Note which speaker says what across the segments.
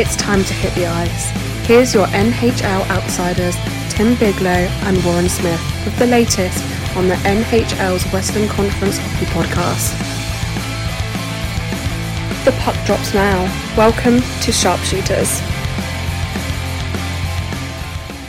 Speaker 1: It's time to hit the ice. Here's your NHL outsiders, Tim Bigelow and Warren Smith, with the latest on the NHL's Western Conference Hockey Podcast. The puck drops now. Welcome to Sharpshooters.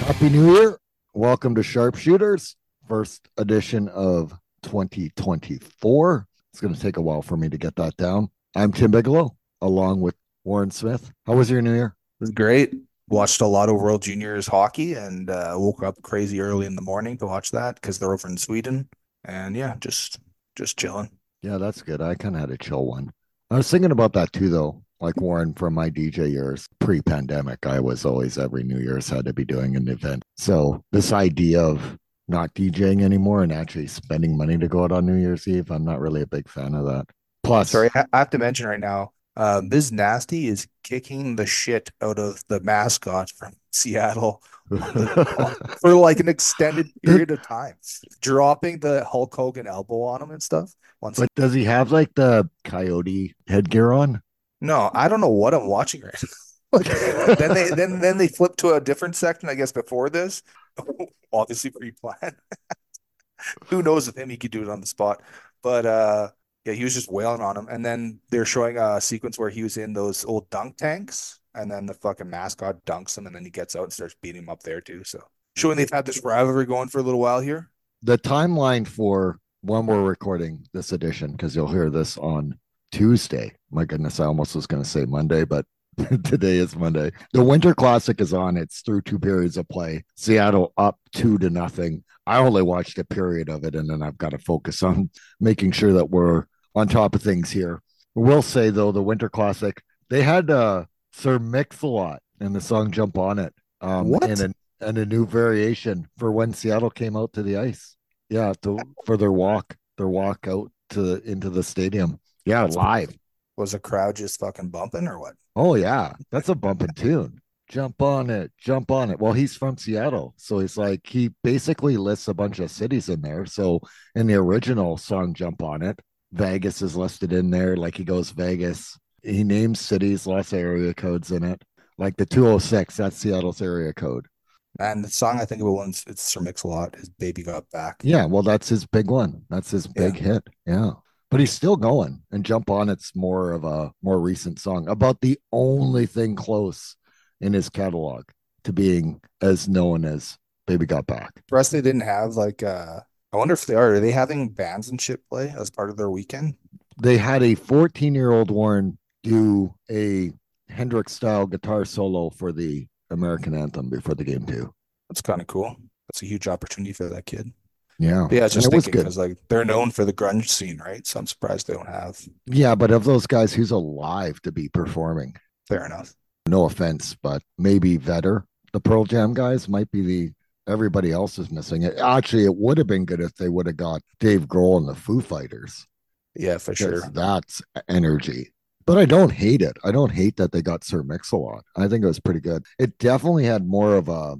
Speaker 2: Happy New Year. Welcome to Sharpshooters, first edition of 2024. It's going to take a while for me to get that down. I'm Tim Bigelow, along with Warren Smith. How was your New Year?
Speaker 3: It was great. Watched a lot of World Juniors hockey and uh, woke up crazy early in the morning to watch that because they're over in Sweden. And yeah, just just chilling.
Speaker 2: Yeah, that's good. I kind of had a chill one. I was thinking about that too, though. Like Warren from my DJ years, pre pandemic, I was always every New Year's had to be doing an event. So this idea of not DJing anymore and actually spending money to go out on New Year's Eve, I'm not really a big fan of that. Plus,
Speaker 3: Sorry, I have to mention right now, uh, Ms. Nasty is kicking the shit out of the mascot from Seattle for like an extended period of time, dropping the Hulk Hogan elbow on him and stuff. Once
Speaker 2: but does he have like the coyote headgear on?
Speaker 3: No, I don't know what I'm watching right now. Then they then then they flip to a different section, I guess, before this. Obviously pre-planned. Who knows if him he could do it on the spot. But uh yeah, he was just wailing on him. And then they're showing a sequence where he was in those old dunk tanks, and then the fucking mascot dunks him, and then he gets out and starts beating him up there too. So showing they've had this rivalry going for a little while here.
Speaker 2: The timeline for when we're recording this edition, because you'll hear this on Tuesday. My goodness, I almost was going to say Monday, but today is Monday. The Winter Classic is on. It's through two periods of play. Seattle up two to nothing. I only watched a period of it, and then I've got to focus on making sure that we're on top of things here. We'll say though, the Winter Classic they had uh, Sir Mix-a-Lot and the song "Jump on It." Um,
Speaker 3: What?
Speaker 2: And a, and a new variation for when Seattle came out to the ice. Yeah, to, for their walk, their walk out to the, into the stadium. Yeah, live.
Speaker 3: Was the crowd just fucking bumping or what?
Speaker 2: Oh yeah, that's a bumping tune. Jump on it, jump on it. Well, he's from Seattle, so he's like he basically lists a bunch of cities in there. So in the original song, "Jump on It," Vegas is listed in there. Like he goes Vegas. He names cities, lots of area codes in it. Like the 206, that's Seattle's area code.
Speaker 3: And the song I think about once it's Sir Mix-a-Lot is "Baby Got Back."
Speaker 2: Yeah, well, that's his big one. That's his big hit. Yeah. But he's still going and jump on it's more of a more recent song about the only thing close in his catalog to being as known as Baby Got Back.
Speaker 3: The rest they didn't have like uh I wonder if they are. Are they having bands and shit play as part of their weekend?
Speaker 2: They had a 14 year old Warren do a Hendrix style guitar solo for the American anthem before the game, too.
Speaker 3: That's kind of cool. That's a huge opportunity for that kid.
Speaker 2: Yeah.
Speaker 3: But yeah, I was
Speaker 2: And
Speaker 3: just
Speaker 2: it was good.
Speaker 3: like they're known for the grunge scene, right? So I'm surprised they don't have.
Speaker 2: Yeah, but of those guys, who's alive to be performing?
Speaker 3: Fair enough.
Speaker 2: No offense, but maybe Vedder, the Pearl Jam guys, might be the everybody else is missing it. Actually, it would have been good if they would have got Dave Grohl and the Foo Fighters.
Speaker 3: Yeah, for sure.
Speaker 2: That's energy. But I don't hate it. I don't hate that they got Sir Mix-a-Lot. I think it was pretty good. It definitely had more of a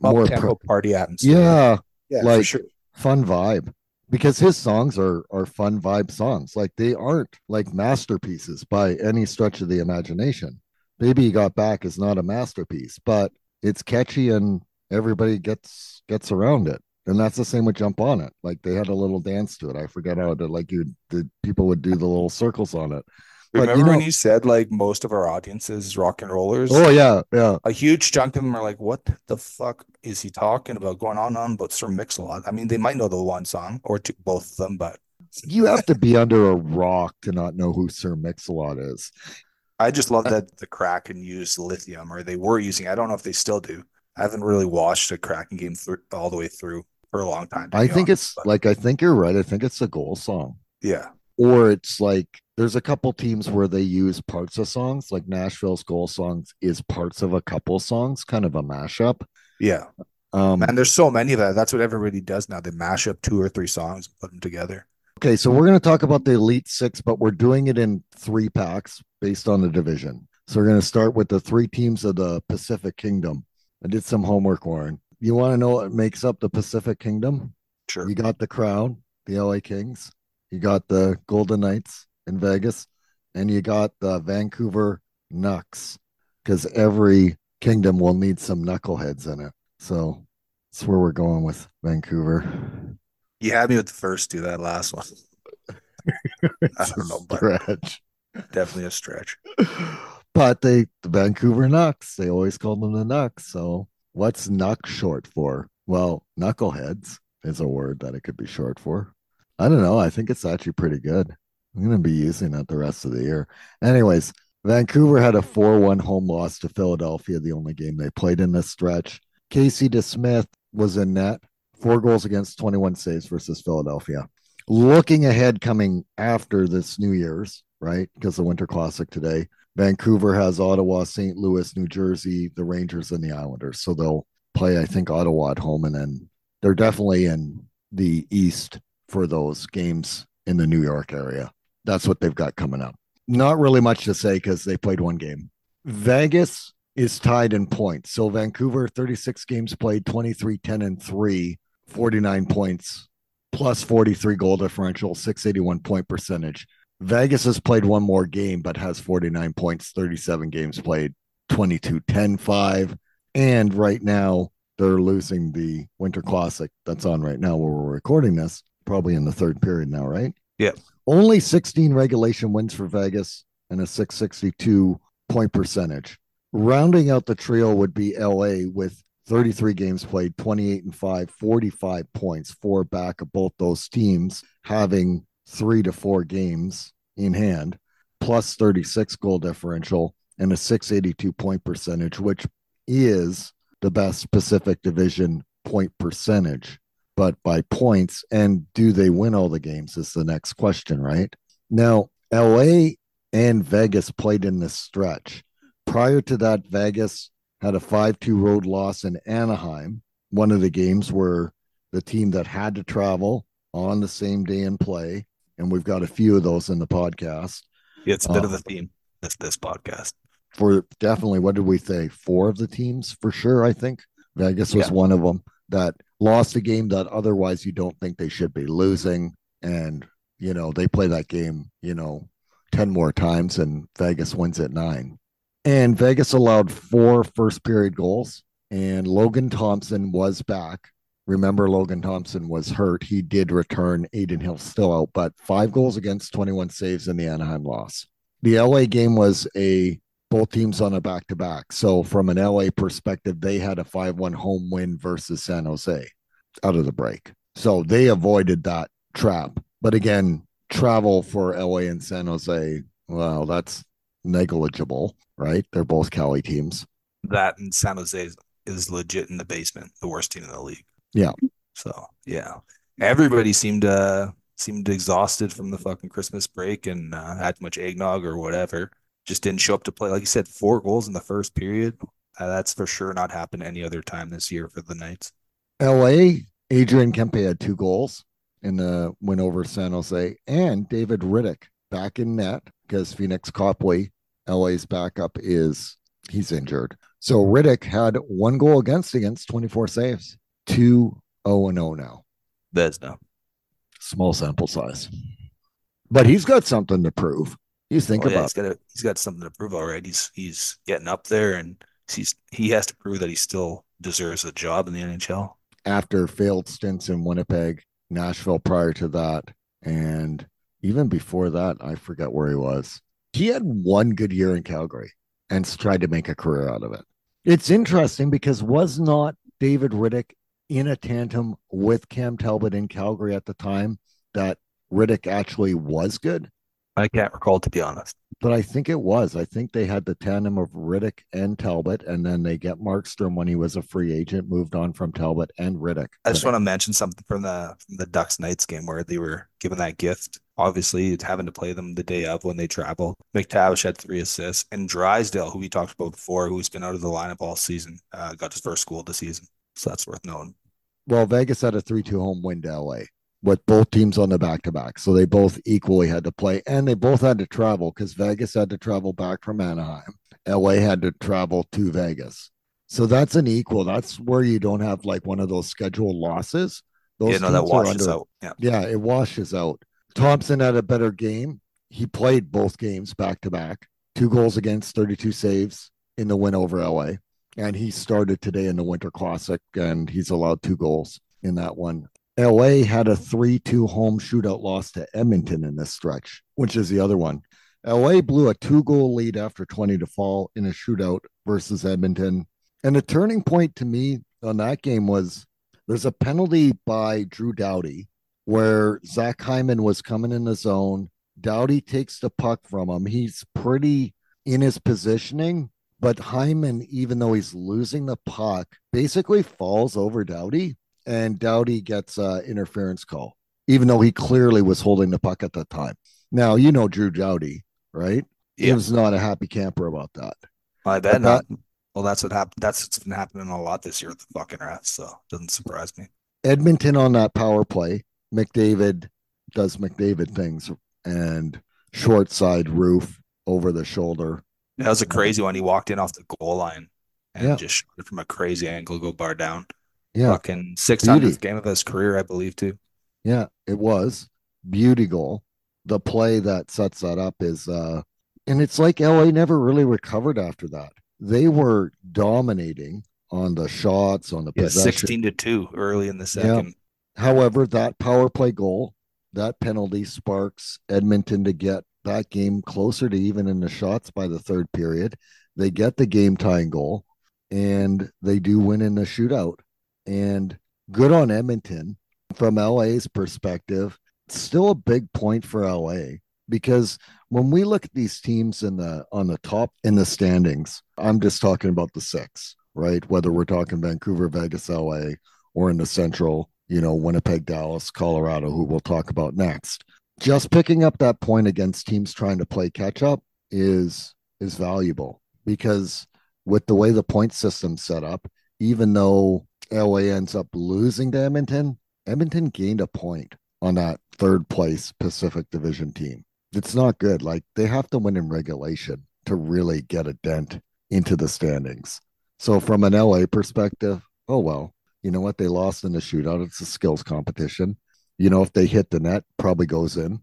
Speaker 2: more pro-
Speaker 3: party atmosphere.
Speaker 2: yeah,
Speaker 3: yeah, for
Speaker 2: like-
Speaker 3: sure.
Speaker 2: Fun vibe. Because his songs are are fun vibe songs. Like they aren't like masterpieces by any stretch of the imagination. Baby You Got Back is not a masterpiece, but it's catchy and everybody gets gets around it. And that's the same with Jump on It. Like they had a little dance to it. I forget how to like you the people would do the little circles on it. But, you
Speaker 3: Remember when
Speaker 2: know-
Speaker 3: you said like most of our audience is rock and rollers?
Speaker 2: Oh yeah, yeah.
Speaker 3: a huge chunk of them are like, "What the fuck is he talking about? Going on and on about Sir Mix-a-Lot." I mean, they might know the one song or two, both of them, but
Speaker 2: You have to be under a rock to not know who Sir Mix-a-Lot is.
Speaker 3: I just love that the Kraken used lithium, or they were using. I don't know if they still do. I haven't really watched a Kraken game through all the way through for a long time.
Speaker 2: I think
Speaker 3: honest,
Speaker 2: it's
Speaker 3: but
Speaker 2: like I think you're right. I think it's a goal song.
Speaker 3: yeah,
Speaker 2: or it's like there's a couple teams where they use parts of songs like nashville's goal songs is parts of a couple songs kind of a mashup
Speaker 3: yeah.
Speaker 2: um
Speaker 3: Man, there's so many of that. That's what everybody does now. They mash up two or three songs put them together.
Speaker 2: okay so we're going to talk about the elite six but we're doing it in three packs based on the division so we're going to start with the three teams of the pacific kingdom i did some homework warren you want to know what makes up the pacific kingdom
Speaker 3: Sure.
Speaker 2: you got the crown the LA Kings, you got the Golden Knights in Vegas, and you got the Vancouver Knucks because every kingdom will need some knuckleheads in it. So that's where we're going with Vancouver.
Speaker 4: You had me with the first two. That last one, I don't know, but
Speaker 2: Stretch.
Speaker 4: definitely a stretch.
Speaker 2: But they, the Vancouver Knucks, they always call them the Knucks. So what's Knuck short for? Well, knuckleheads is a word that it could be short for. I don't know. I think it's actually pretty good. I'm going to be using that the rest of the year. Anyways, Vancouver had a 4 1 home loss to Philadelphia, the only game they played in this stretch. Casey DeSmith was in net, four goals against 21 saves versus Philadelphia. Looking ahead, coming after this New Year's, right? Because the Winter Classic today, Vancouver has Ottawa, St. Louis, New Jersey, the Rangers, and the Islanders. So they'll play, I think, Ottawa at home, and then they're definitely in the East for those games in the New York area. That's what they've got coming up. Not really much to say because they played one game. Vegas is tied in points. So Vancouver, 36 games played, 23, 10, and 3, 49 points, plus 43 goal differential, 681 point percentage. Vegas has played one more game, but has 49 points, 37 games played, 22, 10, 5. And right now, they're losing the Winter Classic that's on right now where we're recording this, probably in the third period now, right?
Speaker 4: Yeah.
Speaker 2: Only 16 regulation wins for Vegas and a 662 point percentage. Rounding out the trio would be LA with 33 games played, 28 and 5, 45 points, four back of both those teams having three to four games in hand, plus 36 goal differential and a 682 point percentage, which is the best Pacific Division point percentage. But by points, and do they win all the games is the next question, right? Now, LA and Vegas played in this stretch. Prior to that, Vegas had a 5 2 road loss in Anaheim, one of the games where the team that had to travel on the same day and play. And we've got a few of those in the podcast
Speaker 4: Yeah, it's a bit of
Speaker 2: Uh,
Speaker 4: a theme. This this podcast.
Speaker 2: for definitely what did we say four of the teams for sure i think vegas was
Speaker 4: Yeah.
Speaker 2: one of them that lost a game that otherwise you don't think they should be losing. And you know they play that game you know 10 more times and vegas wins at nine. And vegas allowed four first period goals and logan thompson was back. Remember logan thompson was hurt. He did return. Adin hill still out but five goals against 21 saves in the anaheim loss. The la game was a both teams on a back to back. So from an LA perspective, they had a 5-1 home win versus San Jose out of the break. So they avoided that trap. But again, travel for LA and San Jose, well, that's negligible, right? They're both Cali teams.
Speaker 4: That and San Jose is, is legit in the basement, the worst team in the league.
Speaker 2: Yeah.
Speaker 4: So yeah, everybody seemed uh seemed exhausted from the fucking Christmas break and uh, had too much eggnog or whatever. Just didn't show up to play. Like you said, four goals in the first period. Uh, that's for sure not happened any other time this year for the Knights.
Speaker 2: LA, Adrian Kempe had two goals in the win over San Jose, and David Rittich back in net because Pheonix Copley, LA's backup, is he's injured. So Rittich had one goal against against 24 saves, 2 0 and 0 now.
Speaker 4: no
Speaker 2: Small sample size. But he's got something to prove. You think
Speaker 4: Oh, yeah,
Speaker 2: about
Speaker 4: he's got a, he's got something to prove already. He's he's getting up there and he's he has to prove that he still deserves a job in the NHL.
Speaker 2: after failed stints in Winnipeg, Nashville prior to that, and even before that, I forget where he was. He had one good year in Calgary and tried to make a career out of it. It's interesting because was not David Rittich in a tandem with Cam Talbot in Calgary at the time that Rittich actually was good?
Speaker 4: I can't recall to be honest.
Speaker 2: But I think it was. I think they had the tandem of Rittich and Talbot, and then they get Markstrom when he was a free agent, moved on from Talbot and Rittich.
Speaker 4: I just want to mention something from the from the Ducks Knights game where they were given that gift. Obviously, it's having to play them the day of when they travel. McTavish had three assists, and Drysdale, who we talked about before, who's been out of the lineup all season, uh, got his first goal of the season. So that's worth knowing.
Speaker 2: well, Vegas had a 3 2 home win to LA with both teams on the back to back. So they both equally had to play and they both had to travel because Vegas had to travel back from Anaheim. LA had to travel to Vegas. So that's an equal. That's where you don't have like one of those scheduled losses Those
Speaker 3: yeah, no, that washes
Speaker 2: under-
Speaker 3: out. Yeah.
Speaker 2: Yeah, it washes out. Thompson had a better game. He played both games back to back, two goals against, 32 saves in the win over LA. And he started today in the Winter Classic and he's allowed two goals in that one. LA had a 3 2 home shootout loss to Edmonton in this stretch, which is the other one. LA blew a two goal lead after 20 to fall in a shootout versus Edmonton. And the turning point to me on that game was there's a penalty by Drew Doughty where Zach Hyman was coming in the zone. Doughty takes the puck from him. He's pretty in his positioning, but Hyman, even though he's losing the puck, basically falls over Doughty, and Doughty gets uh, interference call, even though he clearly was holding the puck at the time. Now you know Drew Doughty, right? He was not a happy camper about that.
Speaker 3: I bet
Speaker 2: But
Speaker 3: not. Well, that's what happened. That's what's been happening a lot this year with the fucking refs. So doesn't surprise me.
Speaker 2: Edmonton on that power play, McDavid does McDavid things and short side roof over the shoulder.
Speaker 3: That was a crazy one. He walked in off the goal line and
Speaker 2: Yeah.
Speaker 3: just shot it from a crazy angle, go bar down.
Speaker 2: Yeah,
Speaker 3: Fucking 600th
Speaker 2: Beauty.
Speaker 3: game of his career, I believe, too.
Speaker 2: yeah, it was beauty goal. The play that sets that up is uh and it's like LA never really recovered after that. They were dominating on the shots, on the
Speaker 3: Yeah,
Speaker 2: possession.
Speaker 3: 16 to 2 early in the second.
Speaker 2: However, that power play goal, that penalty sparks Edmonton to get that game closer to even in the shots by the third period. They get the game tying goal and they do win in the shootout. And good on Edmonton from LA's perspective. Still a big point for LA because when we look at these teams in the on the top in the standings, I'm just talking about the six, right? Whether we're talking Vancouver, Vegas, LA, or in the central, you know, Winnipeg, Dallas, Colorado, who we'll talk about next. Just picking up that point against teams trying to play catch up is is valuable because with the way the point system's set up, even though LA ends up losing to Edmonton, Edmonton gained a point on that third place Pacific Division team. It's not good. Like they have to win in regulation to really get a dent into the standings. So from an LA perspective, oh well, you know what? They lost in the shootout. It's a skills competition. You know, if they hit the net, probably goes in.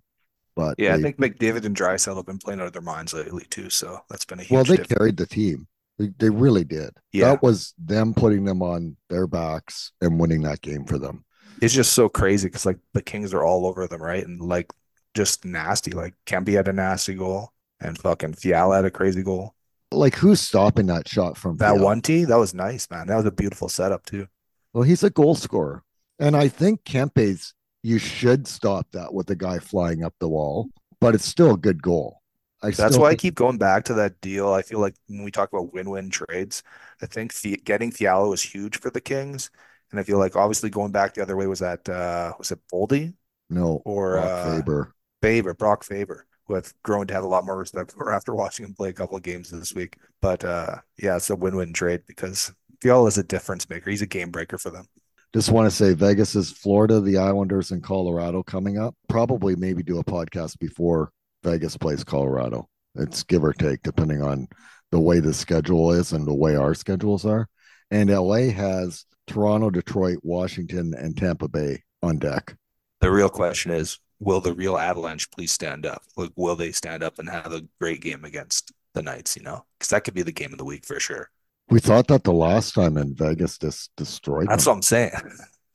Speaker 2: But
Speaker 3: Yeah, I think McDavid and Draisaitl have been playing out of their minds lately, too. So that's been a huge
Speaker 2: well, they
Speaker 3: difference.
Speaker 2: carried the team. They, they really did.
Speaker 3: Yeah.
Speaker 2: That was them putting them on their backs and winning that game for them.
Speaker 3: It's just so crazy because, like, the Kings are all over them, right? And, like, just nasty. Like, Kempe had a nasty goal and fucking Fiala had a crazy goal.
Speaker 2: Like, who's stopping that shot from
Speaker 3: That
Speaker 2: Fiala?
Speaker 3: one tee, that was nice, man. That was a beautiful setup, too.
Speaker 2: Well, he's a goal scorer. And I think Kempe's, you should stop that with the guy flying up the wall, but it's still a good goal. I
Speaker 3: That's why I keep going back to that deal. I feel like when we talk about win-win trades, I think the, getting Fiala was huge for the Kings. And I feel like obviously going back the other way was that uh was it Boldy
Speaker 2: no
Speaker 3: or
Speaker 2: Brock
Speaker 3: uh
Speaker 2: Faber.
Speaker 3: Faber, Brock Faber, who I've grown to have a lot more respect for after watching him play a couple of games this week. But uh yeah, it's a win-win trade because Fiala is a difference maker. He's a game breaker for them.
Speaker 2: Just want to say Vegas is Florida, the Islanders, and Colorado coming up. Probably maybe do a podcast before Vegas plays Colorado. It's give or take, depending on the way the schedule is and the way our schedules are. And LA has Toronto, Detroit, Washington, and Tampa Bay on deck.
Speaker 3: The real question is, will the real Avalanche please stand up? Like, will they stand up and have a great game against the Knights, you know? Because that could be the game of the week for sure.
Speaker 2: We thought that the last time in Vegas just destroyed
Speaker 3: That's
Speaker 2: them.
Speaker 3: what I'm saying.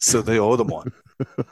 Speaker 3: So they owe them one.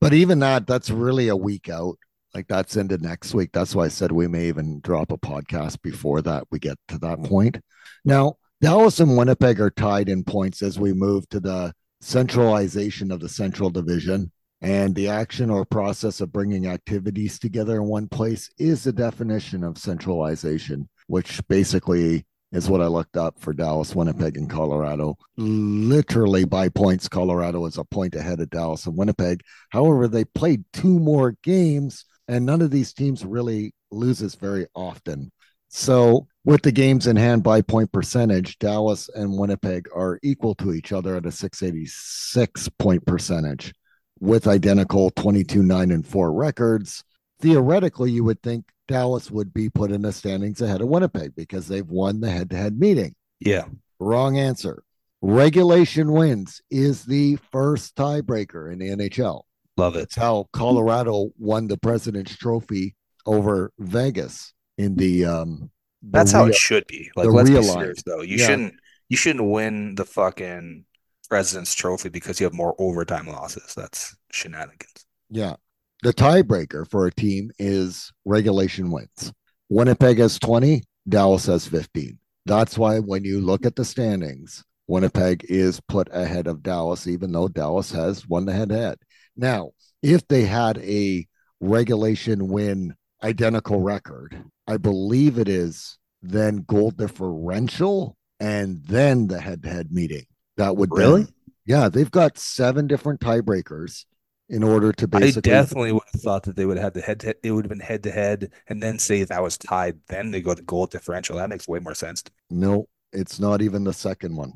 Speaker 2: But even that, that's really a week out. Like that's into next week. That's why I said we may even drop a podcast before that we get to that point. Now, Dallas and Winnipeg are tied in points as we move to the centralization of the Central Division. And the action or process of bringing activities together in one place is the definition of centralization, which basically is what I looked up for Dallas, Winnipeg, and Colorado. Literally by points, Colorado is a point ahead of Dallas and Winnipeg. However, they played two more games, and none of these teams really loses very often. So, with the games in hand by point percentage, Dallas and Winnipeg are equal to each other at a 686 point percentage with identical 22, 9, and 4 records. Theoretically, you would think Dallas would be put in the standings ahead of Winnipeg because they've won the head to head meeting.
Speaker 3: Yeah.
Speaker 2: Wrong answer. regulation wins is the first tiebreaker in the NHL.
Speaker 4: Love it.
Speaker 2: That's how Colorado won the President's Trophy over Vegas in the um the
Speaker 4: That's how it should be. Like,
Speaker 2: the
Speaker 4: let's be serious though. You
Speaker 2: Yeah.
Speaker 4: shouldn't you shouldn't win the fucking President's Trophy because you have more overtime losses. That's shenanigans.
Speaker 2: Yeah. The tiebreaker for a team is regulation wins. Winnipeg has 20, Dallas has 15. That's why when you look at the standings, Winnipeg is put ahead of Dallas, even though Dallas has won the head to head. Now, if they had a regulation win identical record, I believe it is then goal differential and then the head to head meeting. That would then-
Speaker 4: Really?
Speaker 2: yeah, they've got seven different tiebreakers in order to
Speaker 4: I
Speaker 2: basically
Speaker 4: definitely would have thought that they would have had the head to, it would have been head to head and then say that was tied, then they go to goal differential. That makes way more sense.
Speaker 2: no, it's not even the second one.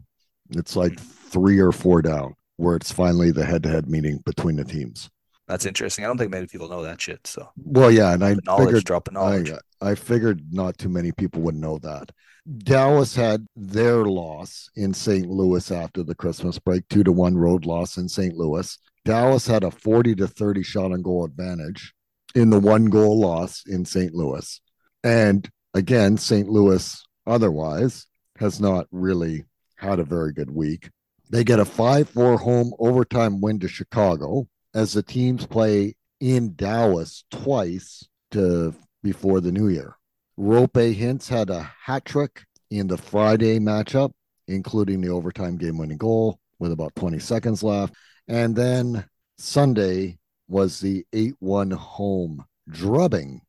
Speaker 2: It's like three or four down where it's finally the head to head meeting between the teams.
Speaker 4: That's interesting. I don't think many people know that shit. So
Speaker 2: Well, yeah, and I
Speaker 4: knowledge,
Speaker 2: figured
Speaker 4: drop knowledge.
Speaker 2: I, I figured not too many people would know that. Dallas had their loss in St. Louis after the Christmas break, two to one road loss in St. Louis. Dallas had a 40 to 30 shot on goal advantage in the one goal loss in St. Louis. And again, St. Louis otherwise has not really had a very good week. They get a 5 4 home overtime win to Chicago as the teams play in Dallas twice to before the new year. Roope Hintz had a hat trick in the Friday matchup, including the overtime game winning goal with about 20 seconds left. And then Sunday was the 8 1 home drubbing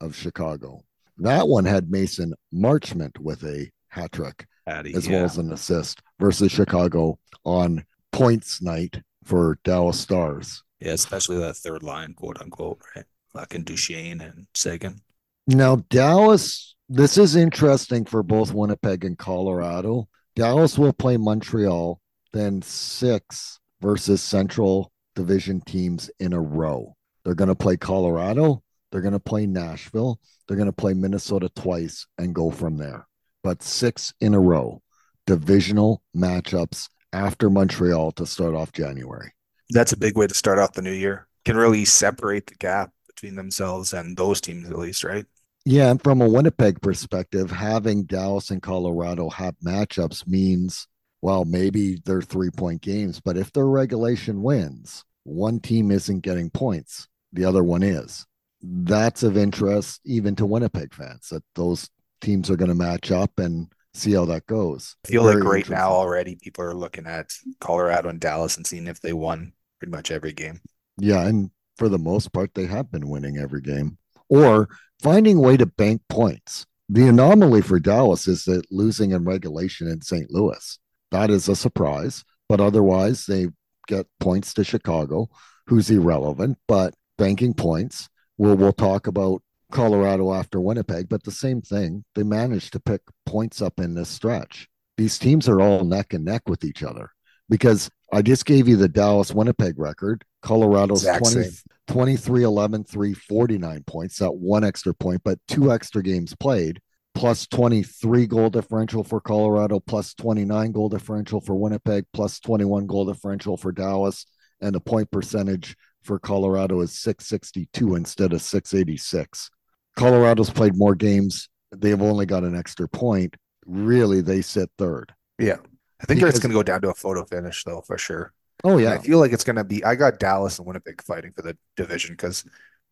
Speaker 2: of Chicago. That one had Mason Marchment with a hat trick
Speaker 4: Patty,
Speaker 2: as
Speaker 4: yeah.
Speaker 2: well as an assist versus Chicago on points night for Dallas Stars.
Speaker 4: Yeah, especially that third line, quote unquote, right? Fucking Duchene and Seguin.
Speaker 2: Now, Dallas, this is interesting for both Winnipeg and Colorado. Dallas will play Montreal, then six versus Central Division teams in a row. They're going to play Colorado, they're going to play Nashville, they're going to play Minnesota twice and go from there. But six in a row, divisional matchups after Montreal to start off January.
Speaker 4: That's a big way to start off the new year. Can really separate the gap between themselves and those teams, at least, right?
Speaker 2: Yeah, and from a Winnipeg perspective, having Dallas and Colorado have matchups means, well, maybe they're three point games, but if their regulation wins, one team isn't getting points, the other one is. That's of interest even to Winnipeg fans that those teams are going to match up and see how that goes.
Speaker 4: I feel like right now already people are looking at Colorado and Dallas and seeing if they won pretty much every game.
Speaker 2: Yeah, and for the most part, they have been winning every game or finding a way to bank points. The anomaly for Dallas is that losing in regulation in St. Louis. That is a surprise, but otherwise they get points to Chicago, who's irrelevant, but banking points. We'll we'll talk about Colorado after Winnipeg, but the same thing. They managed to pick points up in this stretch. These teams are all neck and neck with each other because I just gave you the Dallas Winnipeg record. Colorado's
Speaker 4: Exact
Speaker 2: 20, 23 11 3 49 points that one extra point but two extra games played plus 23 goal differential for colorado plus 29 goal differential for winnipeg plus 21 goal differential for dallas and the point percentage for colorado is 662 instead of 686 colorado's played more games they've only got an extra point really they sit third
Speaker 4: Yeah. I think it's going to go down to a photo finish, though, for sure.
Speaker 2: oh
Speaker 4: And
Speaker 2: yeah
Speaker 4: I feel like it's going to be. I got Dallas and Winnipeg fighting for the division because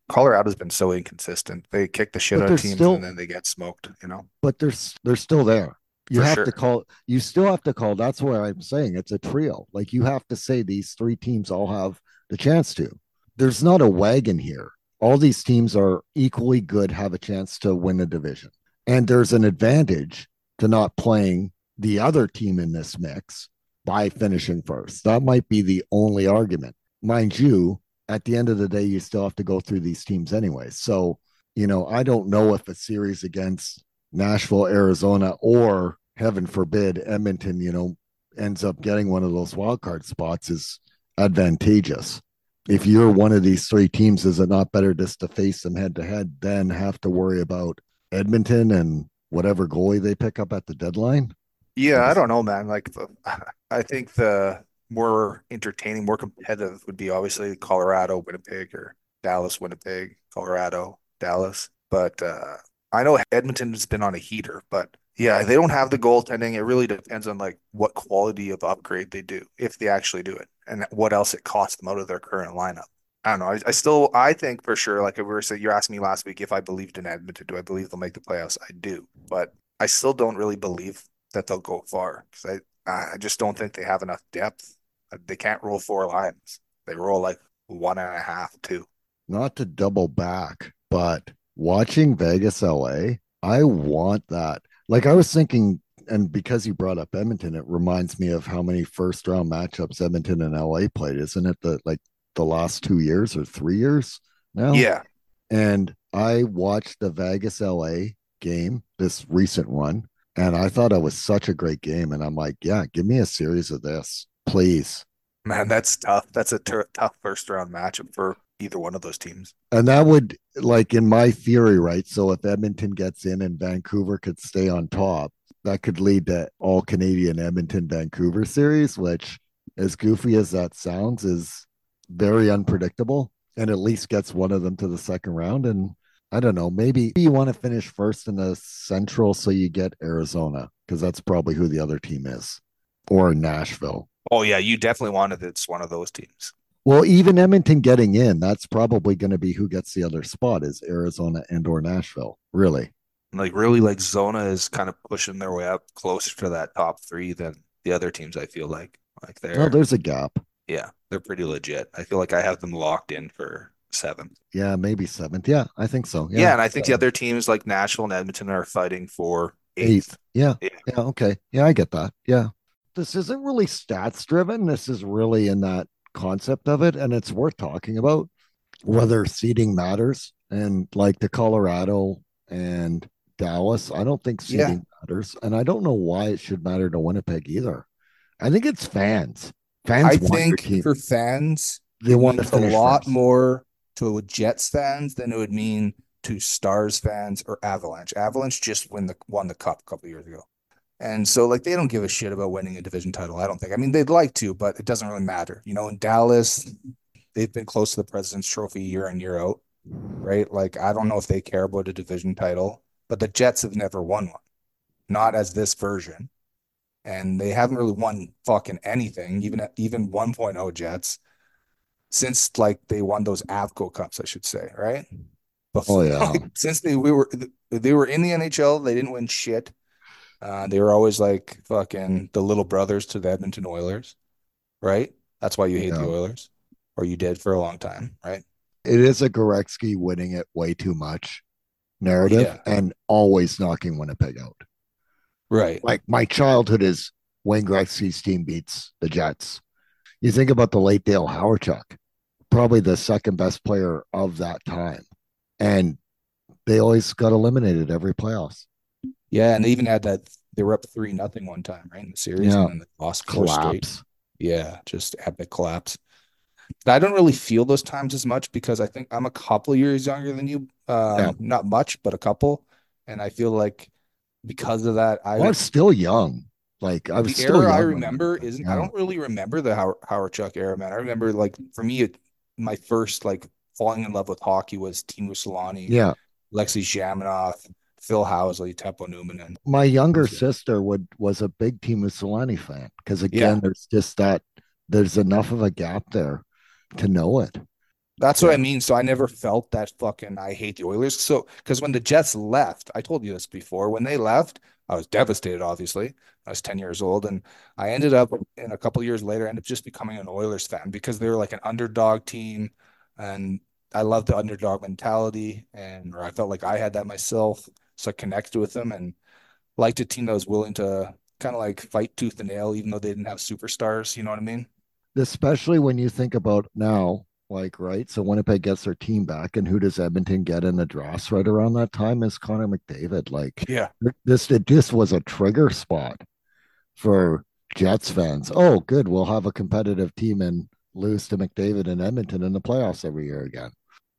Speaker 4: Colorado's been so inconsistent. They kick the shit out of teams
Speaker 2: still-
Speaker 4: and then they get smoked, you know?
Speaker 2: but they're they're still there. You
Speaker 4: For
Speaker 2: have
Speaker 4: sure.
Speaker 2: to call. You still have to call. That's where I'm saying it's a trio. Like you have to say these three teams all have the chance to. There's not a wagon here. All these teams are equally good, have a chance to win the division, and there's an advantage to not playing the other team in this mix by finishing first. That might be the only argument, mind you. At the end of the day, you still have to go through these teams anyway. So you know, I don't know if a series against Nashville, Arizona, or heaven forbid, Edmonton, you know, ends up getting one of those wild card spots is advantageous. If you're one of these three teams, is it not better just to face them head to head than have to worry about Edmonton and whatever goalie they pick up at the deadline?
Speaker 4: Yeah, I don't know, man. Like, the, I think the more entertaining, more competitive would be obviously Colorado, Winnipeg, or Dallas, Winnipeg, Colorado, Dallas. But uh, I know Edmonton's been on a heater, but yeah, they don't have the goaltending. It really depends on like what quality of upgrade they do, if they actually do it, and what else it costs them out of their current lineup. I don't know. I, I still, I think for sure, like we were you asked me last week if I believed in Edmonton. Do I believe they'll make the playoffs? I do, but I still don't really believe that they'll go far because I, I just don't think they have enough depth. Uh, they can't roll four lines. They roll like one and a half, two.
Speaker 2: Not to double back, but watching Vegas LA, I want that. Like I was thinking, and because you brought up Edmonton, it reminds me of how many first round matchups Edmonton and LA played, isn't it? The like the last two years or three years now.
Speaker 4: Yeah.
Speaker 2: And I watched the Vegas LA game, this recent one, and I thought it was such a great game. And I'm like, yeah, give me a series of this, please.
Speaker 4: Man, that's tough. That's a t- tough first round matchup for either one of those teams.
Speaker 2: And that would, like, in my theory, right? So if Edmonton gets in and Vancouver could stay on top, that could lead to all Canadian Edmonton Vancouver series, which, as goofy as that sounds, is very unpredictable and at least gets one of them to the second round. And I don't know, maybe you want to finish first in the central so you get Arizona because that's probably who the other team is or Nashville.
Speaker 4: Oh, yeah. You definitely wanted it's one of those teams.
Speaker 2: Well, even Edmonton getting in, that's probably going to be who gets the other spot is Arizona and or Nashville. Really.
Speaker 4: Like really like Zona is kind of pushing their way up closer to that top three than the other teams, I feel like. Like they're
Speaker 2: Oh, there's a gap.
Speaker 4: yeah, they're pretty legit. I feel like I have them locked in for seventh.
Speaker 2: Yeah, maybe seventh. Yeah, I think so.
Speaker 4: Yeah, and I think the other teams like Nashville and Edmonton are fighting for eighth.
Speaker 2: eighth. Yeah.
Speaker 4: Yeah.
Speaker 2: Yeah. Okay. Yeah, I get that. Yeah. This isn't really stats driven. This is really in that concept of it. And it's worth talking about whether seeding matters. And like the Colorado and Dallas, I don't think
Speaker 4: Yeah.
Speaker 2: matters. And I don't know why it should matter to Winnipeg either. I think it's fans. Fans
Speaker 3: I think for fans,
Speaker 2: they want to
Speaker 3: a lot
Speaker 2: first.
Speaker 3: more to Jets fans than it would mean to Stars fans or Avalanche. Avalanche just win the won the cup a couple years ago. And so like they don't give a shit about winning a division title, I don't think. I mean, they'd like to, but it doesn't really matter. You know, in Dallas, they've been close to the President's Trophy year in year out, right? Like I don't know if they care about a division title, but the Jets have never won one. Not as this version. And they haven't really won fucking anything, even even 1.0 Jets since like they won those Avco Cups, I should say, right?
Speaker 2: Oh, yeah.
Speaker 3: like, since they we were they were in the NHL, they didn't win shit. Uh, they were always like fucking the little brothers to the Edmonton Oilers, right? That's why you hate the Oilers, or you did for a long time, right?
Speaker 2: It is a Gretzky winning it way too much narrative
Speaker 3: Yeah.
Speaker 2: and always knocking Winnipeg out.
Speaker 3: Right.
Speaker 2: like my childhood is Wayne Gretzky's team beats the Jets. You think about the late Dale Hawerchuk, probably the second best player of that time, and they always got eliminated every playoffs.
Speaker 3: Yeah, and they even had that they were up three nothing one time, right, in the series,
Speaker 2: Yeah.
Speaker 3: and then they lost.
Speaker 2: Collapse.
Speaker 3: Yeah, just epic collapse. But I don't really feel those times as much because I think I'm a couple years younger than you. Um,
Speaker 2: Yeah.
Speaker 3: not much, but a couple. And I feel like because of that, I
Speaker 2: I was still young. Like I was
Speaker 3: the
Speaker 2: still
Speaker 3: era I remember isn't I don't really remember the Howard, Hawerchuk era, man. I remember like for me, it, my first like falling in love with hockey was Teemu Selanne,
Speaker 2: Yeah,
Speaker 3: Alexei Zhamnov, Phil Housley, Teppo Numminen, and
Speaker 2: my younger sister would was a big Teemu Selanne fan because again,
Speaker 3: Yeah.
Speaker 2: there's just that there's enough of a gap there to know it.
Speaker 3: That's what I mean. So I never felt that fucking I hate the Oilers. So because when the Jets left, I told you this before. When they left, I was devastated. Obviously, I was ten years old, and I ended up, in a couple years later, I ended up just becoming an Oilers fan because they were like an underdog team, and I love the underdog mentality, and or I felt like I had that myself, so I connected with them and liked a team that was willing to kind of like fight tooth and nail, even though they didn't have superstars. You know what I mean?
Speaker 2: especially when you think about now, like right. So Winnipeg gets their team back, and who does Edmonton get in the draft right around that time? Is Connor McDavid. Like
Speaker 3: Yeah.
Speaker 2: this, it just was a trigger spot for Jets fans. Oh, good, we'll have a competitive team and lose to McDavid and Edmonton in the playoffs every year again.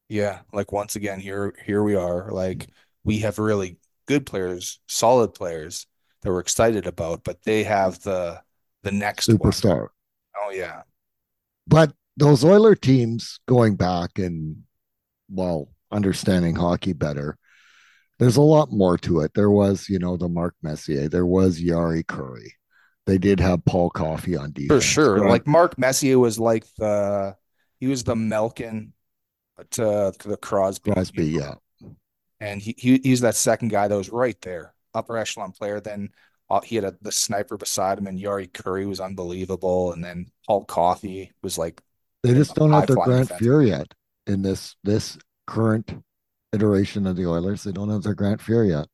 Speaker 3: Yeah, like once again, here here we are. Like we have really good players, solid players, that we're excited about, but they have the the next one.
Speaker 2: Superstar.
Speaker 3: Oh yeah.
Speaker 2: But those Oiler teams going back and well, understanding hockey better, there's a lot more to it. There was, you know, the Mark Messier, there was Jari Kurri. They did have Paul Coffey on defense.
Speaker 3: For sure.
Speaker 2: But-
Speaker 3: Like Mark Messier was like the he was the Malkin to, uh, to the Crosby.
Speaker 2: Crosby, yeah.
Speaker 3: And he, he he's that second guy that was right there, upper echelon player. Then uh, he had a, the sniper beside him, and Jari Kurri was unbelievable. And then Paul Coffey was like,
Speaker 2: They just don't have their Grant
Speaker 3: defense.
Speaker 2: Fuhr yet in this this current iteration of the Oilers. They don't have their Grant Fuhr yet.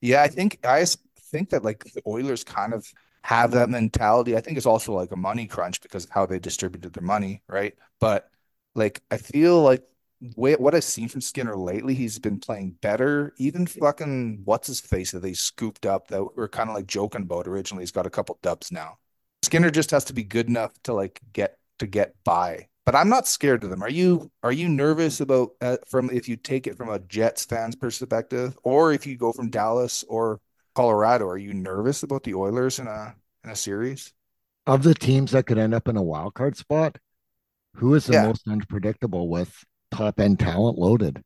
Speaker 3: yeah, I think I think that like the Oilers kind of have that mentality. I think it's also like a money crunch because of how they distributed their money, right? But like I feel like way, what I've seen from Skinner lately, he's been playing better. Even fucking what's his face that they scooped up that we we're kind of like joking about originally. He's got a couple dubs now. Skinner just has to be good enough to like get to get by. But I'm not scared of them. Are you are you nervous about uh, from if you take it from a Jets fan's perspective or if you go from Dallas or Colorado, are you nervous about the Oilers in a in a series?
Speaker 2: Of the teams that could end up in a wild card spot, who is the
Speaker 3: Yeah.
Speaker 2: most unpredictable with top end talent loaded?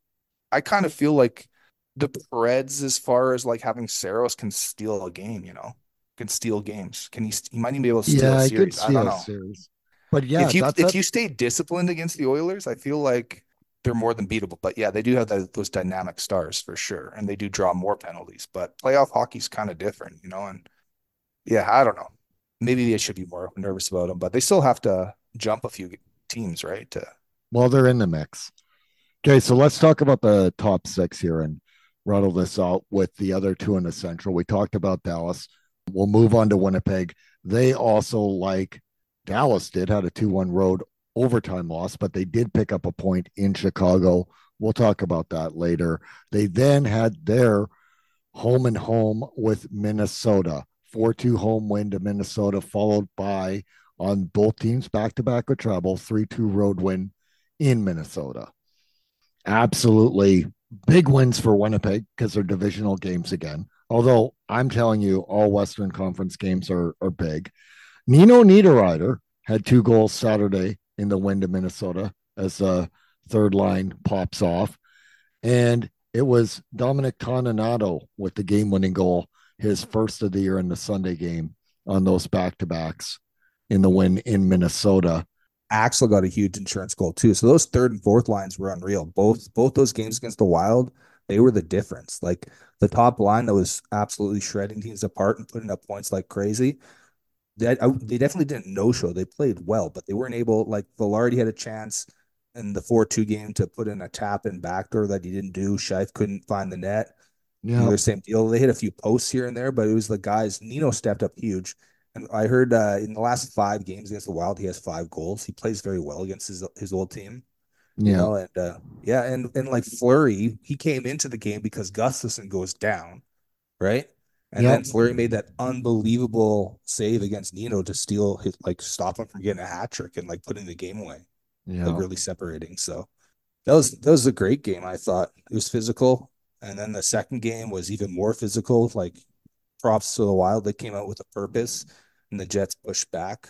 Speaker 3: I kind of feel like the Preds, as far as like having Saros, can steal a game. You know, can steal games. Can he? He might even be able to steal
Speaker 2: yeah,
Speaker 3: a
Speaker 2: I
Speaker 3: series. I
Speaker 2: see
Speaker 3: don't know.
Speaker 2: series. But yeah,
Speaker 3: if you if you stay disciplined against the Oilers, I feel like they're more than beatable. But yeah, they do have that, those dynamic stars for sure, and they do draw more penalties. But playoff hockey's kind of different, you know. And yeah, I don't know. Maybe they should be more nervous about them, but they still have to jump a few teams, right? To
Speaker 2: well, they're in the mix. Okay, so let's talk about the top six here and rattle this out with the other two in the central. We talked about Dallas. We'll move on to Winnipeg. They also, like Dallas did, had a 2 1 road overtime loss, but they did pick up a point in Chicago. We'll talk about that later. They then had their home and home with Minnesota. 4 2 home win to Minnesota, followed by on both teams back to back with travel, 3 2 road win in Minnesota. Absolutely big wins for Winnipeg because they're divisional games again. Although I'm telling you, all Western Conference games are, are big. Nino Niederreiter had two goals Saturday in the win to Minnesota as the third line pops off. And it was Dominic Toninato with the game winning goal, his first of the year in the Sunday game on those back to backs in the win in Minnesota.
Speaker 3: Axel got a huge insurance goal too. So those third and fourth lines were unreal. Both both those games against the Wild, they were the difference. Like the top line that was absolutely shredding teams apart and putting up points like crazy. They, I, they definitely didn't no show. They played well, but they weren't able. Like Vilardi had a chance in the four two game to put in a tap and backdoor that he didn't do. Scheif couldn't find the net.
Speaker 2: Yeah.
Speaker 3: Same deal. They hit a few posts here and there, but it was the guys. Nino stepped up huge. And I heard uh, in the last five games against the Wild, he has five goals. He plays very well against his his old team. You
Speaker 2: Yeah.
Speaker 3: know, and uh, yeah, and and like Fleury, he came into the game because Gustavsson goes down, right? And
Speaker 2: Yep.
Speaker 3: then Fleury made that unbelievable save against Nino to steal his like stop him from getting a hat trick and like putting the game away
Speaker 2: Yeah.
Speaker 3: like really separating. So that was that was a great game. I thought it was physical, and then the second game was even more physical. Like props to the Wild, they came out with a purpose, and the Jets pushed back.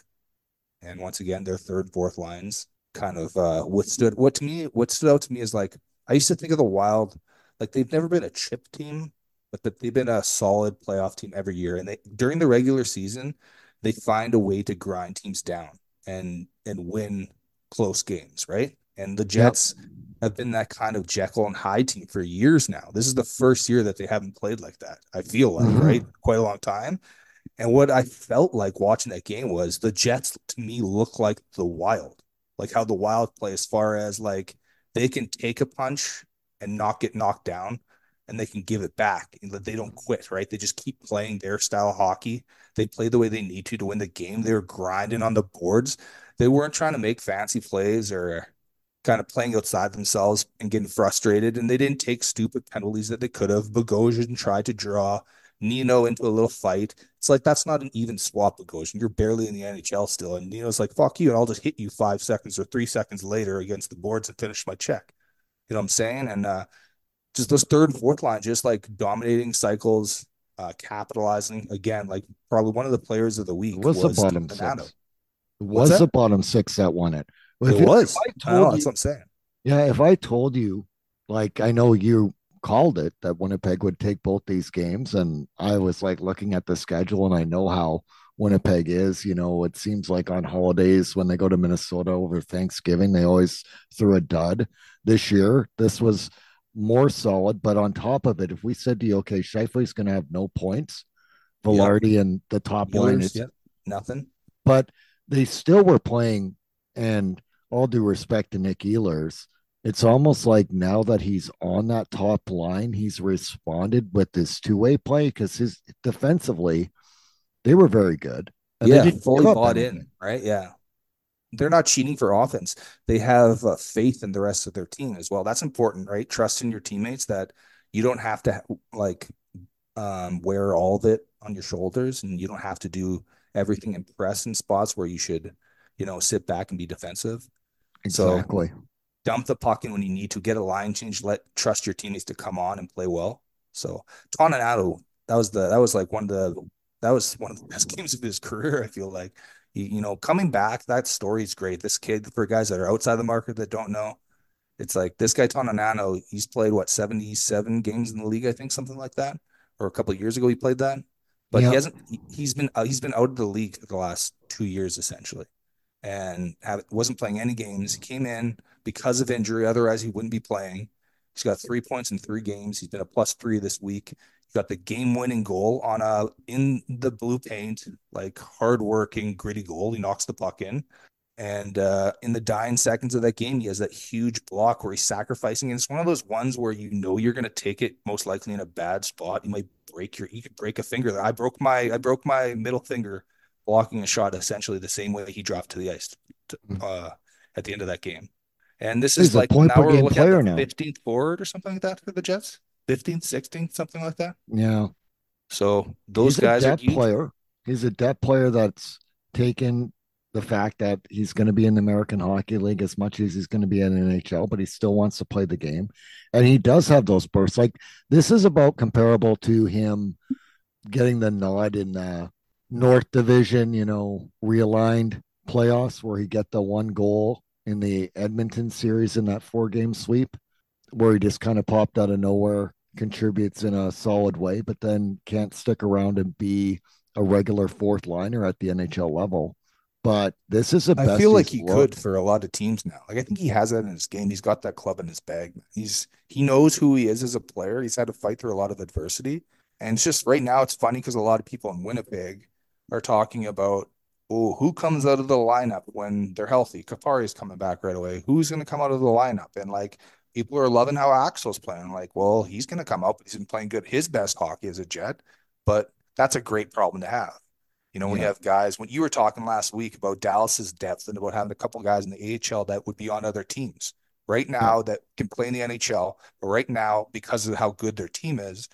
Speaker 3: And once again, their third, fourth lines kind of uh, withstood. What to me, what stood out to me is like I used to think of the Wild like they've never been a chip team, but that they've been a solid playoff team every year. And they during the regular season, they find a way to grind teams down and and win close games, right? And the Jets have been that kind of Jekyll and Hyde team for years now. This is the first year that they haven't played like that. I feel like,
Speaker 2: Mhm.
Speaker 3: right? Quite a long time. And what I felt like watching that game was the Jets to me look like the Wild, like how the Wild play as far as like they can take a punch and not get knocked down and they can give it back and they don't quit, right? They just keep playing their style of hockey. They play the way they need to to win the game. They were grinding on the boards. They weren't trying to make fancy plays or kind of playing outside themselves and getting frustrated. And they didn't take stupid penalties that they could have. Bogosian tried to draw Nino into a little fight. It's like that's not an even swap, Bogosian. You're barely in the NHL still. And Nino's like, fuck you, and I'll just hit you five seconds or three seconds later against the boards and finish my check. You know what I'm saying? And uh just those third and fourth line, just like dominating cycles. uh, capitalizing again, like probably one of the players of the week
Speaker 2: It was,
Speaker 3: was
Speaker 2: the bottom
Speaker 3: Donato.
Speaker 2: six. It was the bottom six that won it. Well,
Speaker 3: It
Speaker 2: you-
Speaker 3: was.
Speaker 2: if I told
Speaker 3: that's
Speaker 2: you-
Speaker 3: what I'm saying.
Speaker 2: Yeah, if I told you, like I know you called it that Winnipeg would take both these games, and I was like looking at the schedule, and I know how Winnipeg is. You know, it seems like on holidays when they go to Minnesota over Thanksgiving, they always throw a dud. This year, this was more solid, but on top of it, if we said to you, okay, Scheifele's going to have no points, Vilardi and the top line, it's
Speaker 3: yep, nothing.
Speaker 2: but they still were playing and all due respect to Nick Ehlers, it's almost like now that he's on that top line, he's responded with this two-way play because his defensively, they were very good.
Speaker 3: Yeah, fully bought
Speaker 2: anything.
Speaker 3: in, right? Yeah. They're not cheating for offense. They have uh, faith in the rest of their team as well. That's important, right? Trust in your teammates that you don't have to like um, wear all of it on your shoulders and you don't have to do everything in press in spots where you should, you know, sit back and be defensive. So-
Speaker 2: Exactly.
Speaker 3: Dump the puck in when you need to, get a line change, let trust your teammates to come on and play well. So Toninato, that was the that was like one of the that was one of the best games of his career. I feel like you, you know coming back, that story is great. This kid for guys that are outside the market that don't know, it's like this guy Toninato. He's played what seventy seven games in the league, I think something like that, or a couple of years ago he played that. But
Speaker 2: Yeah.
Speaker 3: he hasn't. he- He's been uh, he's been out of the league for the last two years essentially, and have, wasn't playing any games. He came in because of injury. Otherwise, he wouldn't be playing. He's got three points in three games. He's been a plus three this week. He got the game-winning goal on a in the blue paint, like hard-working, gritty goal. He knocks the puck in, and uh, in the dying seconds of that game, he has that huge block where he's sacrificing. And it's one of those ones where you know you're going to take it most likely in a bad spot. You might break your, you could break a finger. I broke my, I broke my middle finger blocking a shot essentially the same way he dropped to the ice to, uh, at the end of that game. And this
Speaker 2: He's
Speaker 3: is like now we're looking
Speaker 2: player
Speaker 3: at
Speaker 2: now.
Speaker 3: the 15th forward or something like that for the Jets. 15th, 16th, something like that.
Speaker 2: Yeah.
Speaker 3: So those
Speaker 2: he's
Speaker 3: guys
Speaker 2: a
Speaker 3: are
Speaker 2: depth
Speaker 3: huge.
Speaker 2: player. He's a depth player that's taken the fact that he's going to be in the American Hockey League as much as he's going to be in NHL, but he still wants to play the game. And he does have those bursts. Like this is about comparable to him getting the nod in the North Division, you know, realigned playoffs where he get the one goal in the Edmonton series in that four game sweep, where he just kind of popped out of nowhere, contributes in a solid way, but then can't stick around and be a regular fourth liner at the NHL level. But this is a.
Speaker 3: I feel like he
Speaker 2: looked.
Speaker 3: could for a lot of teams now. Like I think he has that in his game. He's got that club in his bag. He's he knows who he is as a player. He's had to fight through a lot of adversity. And it's just right now it's funny because a lot of people in Winnipeg are talking about oh, who comes out of the lineup when they're healthy? Kupari's coming back right away. Who's gonna come out of the lineup? And like people are loving how Axel's playing. Like, well, he's gonna come out, but he's been playing good. His best hockey as a jet, but that's a great problem to have. You know, when you have guys, when you were talking last week about Dallas's depth and about having a couple guys in the AHL that would be on other teams right now that can play in the NHL, but right now, because of how good their team is,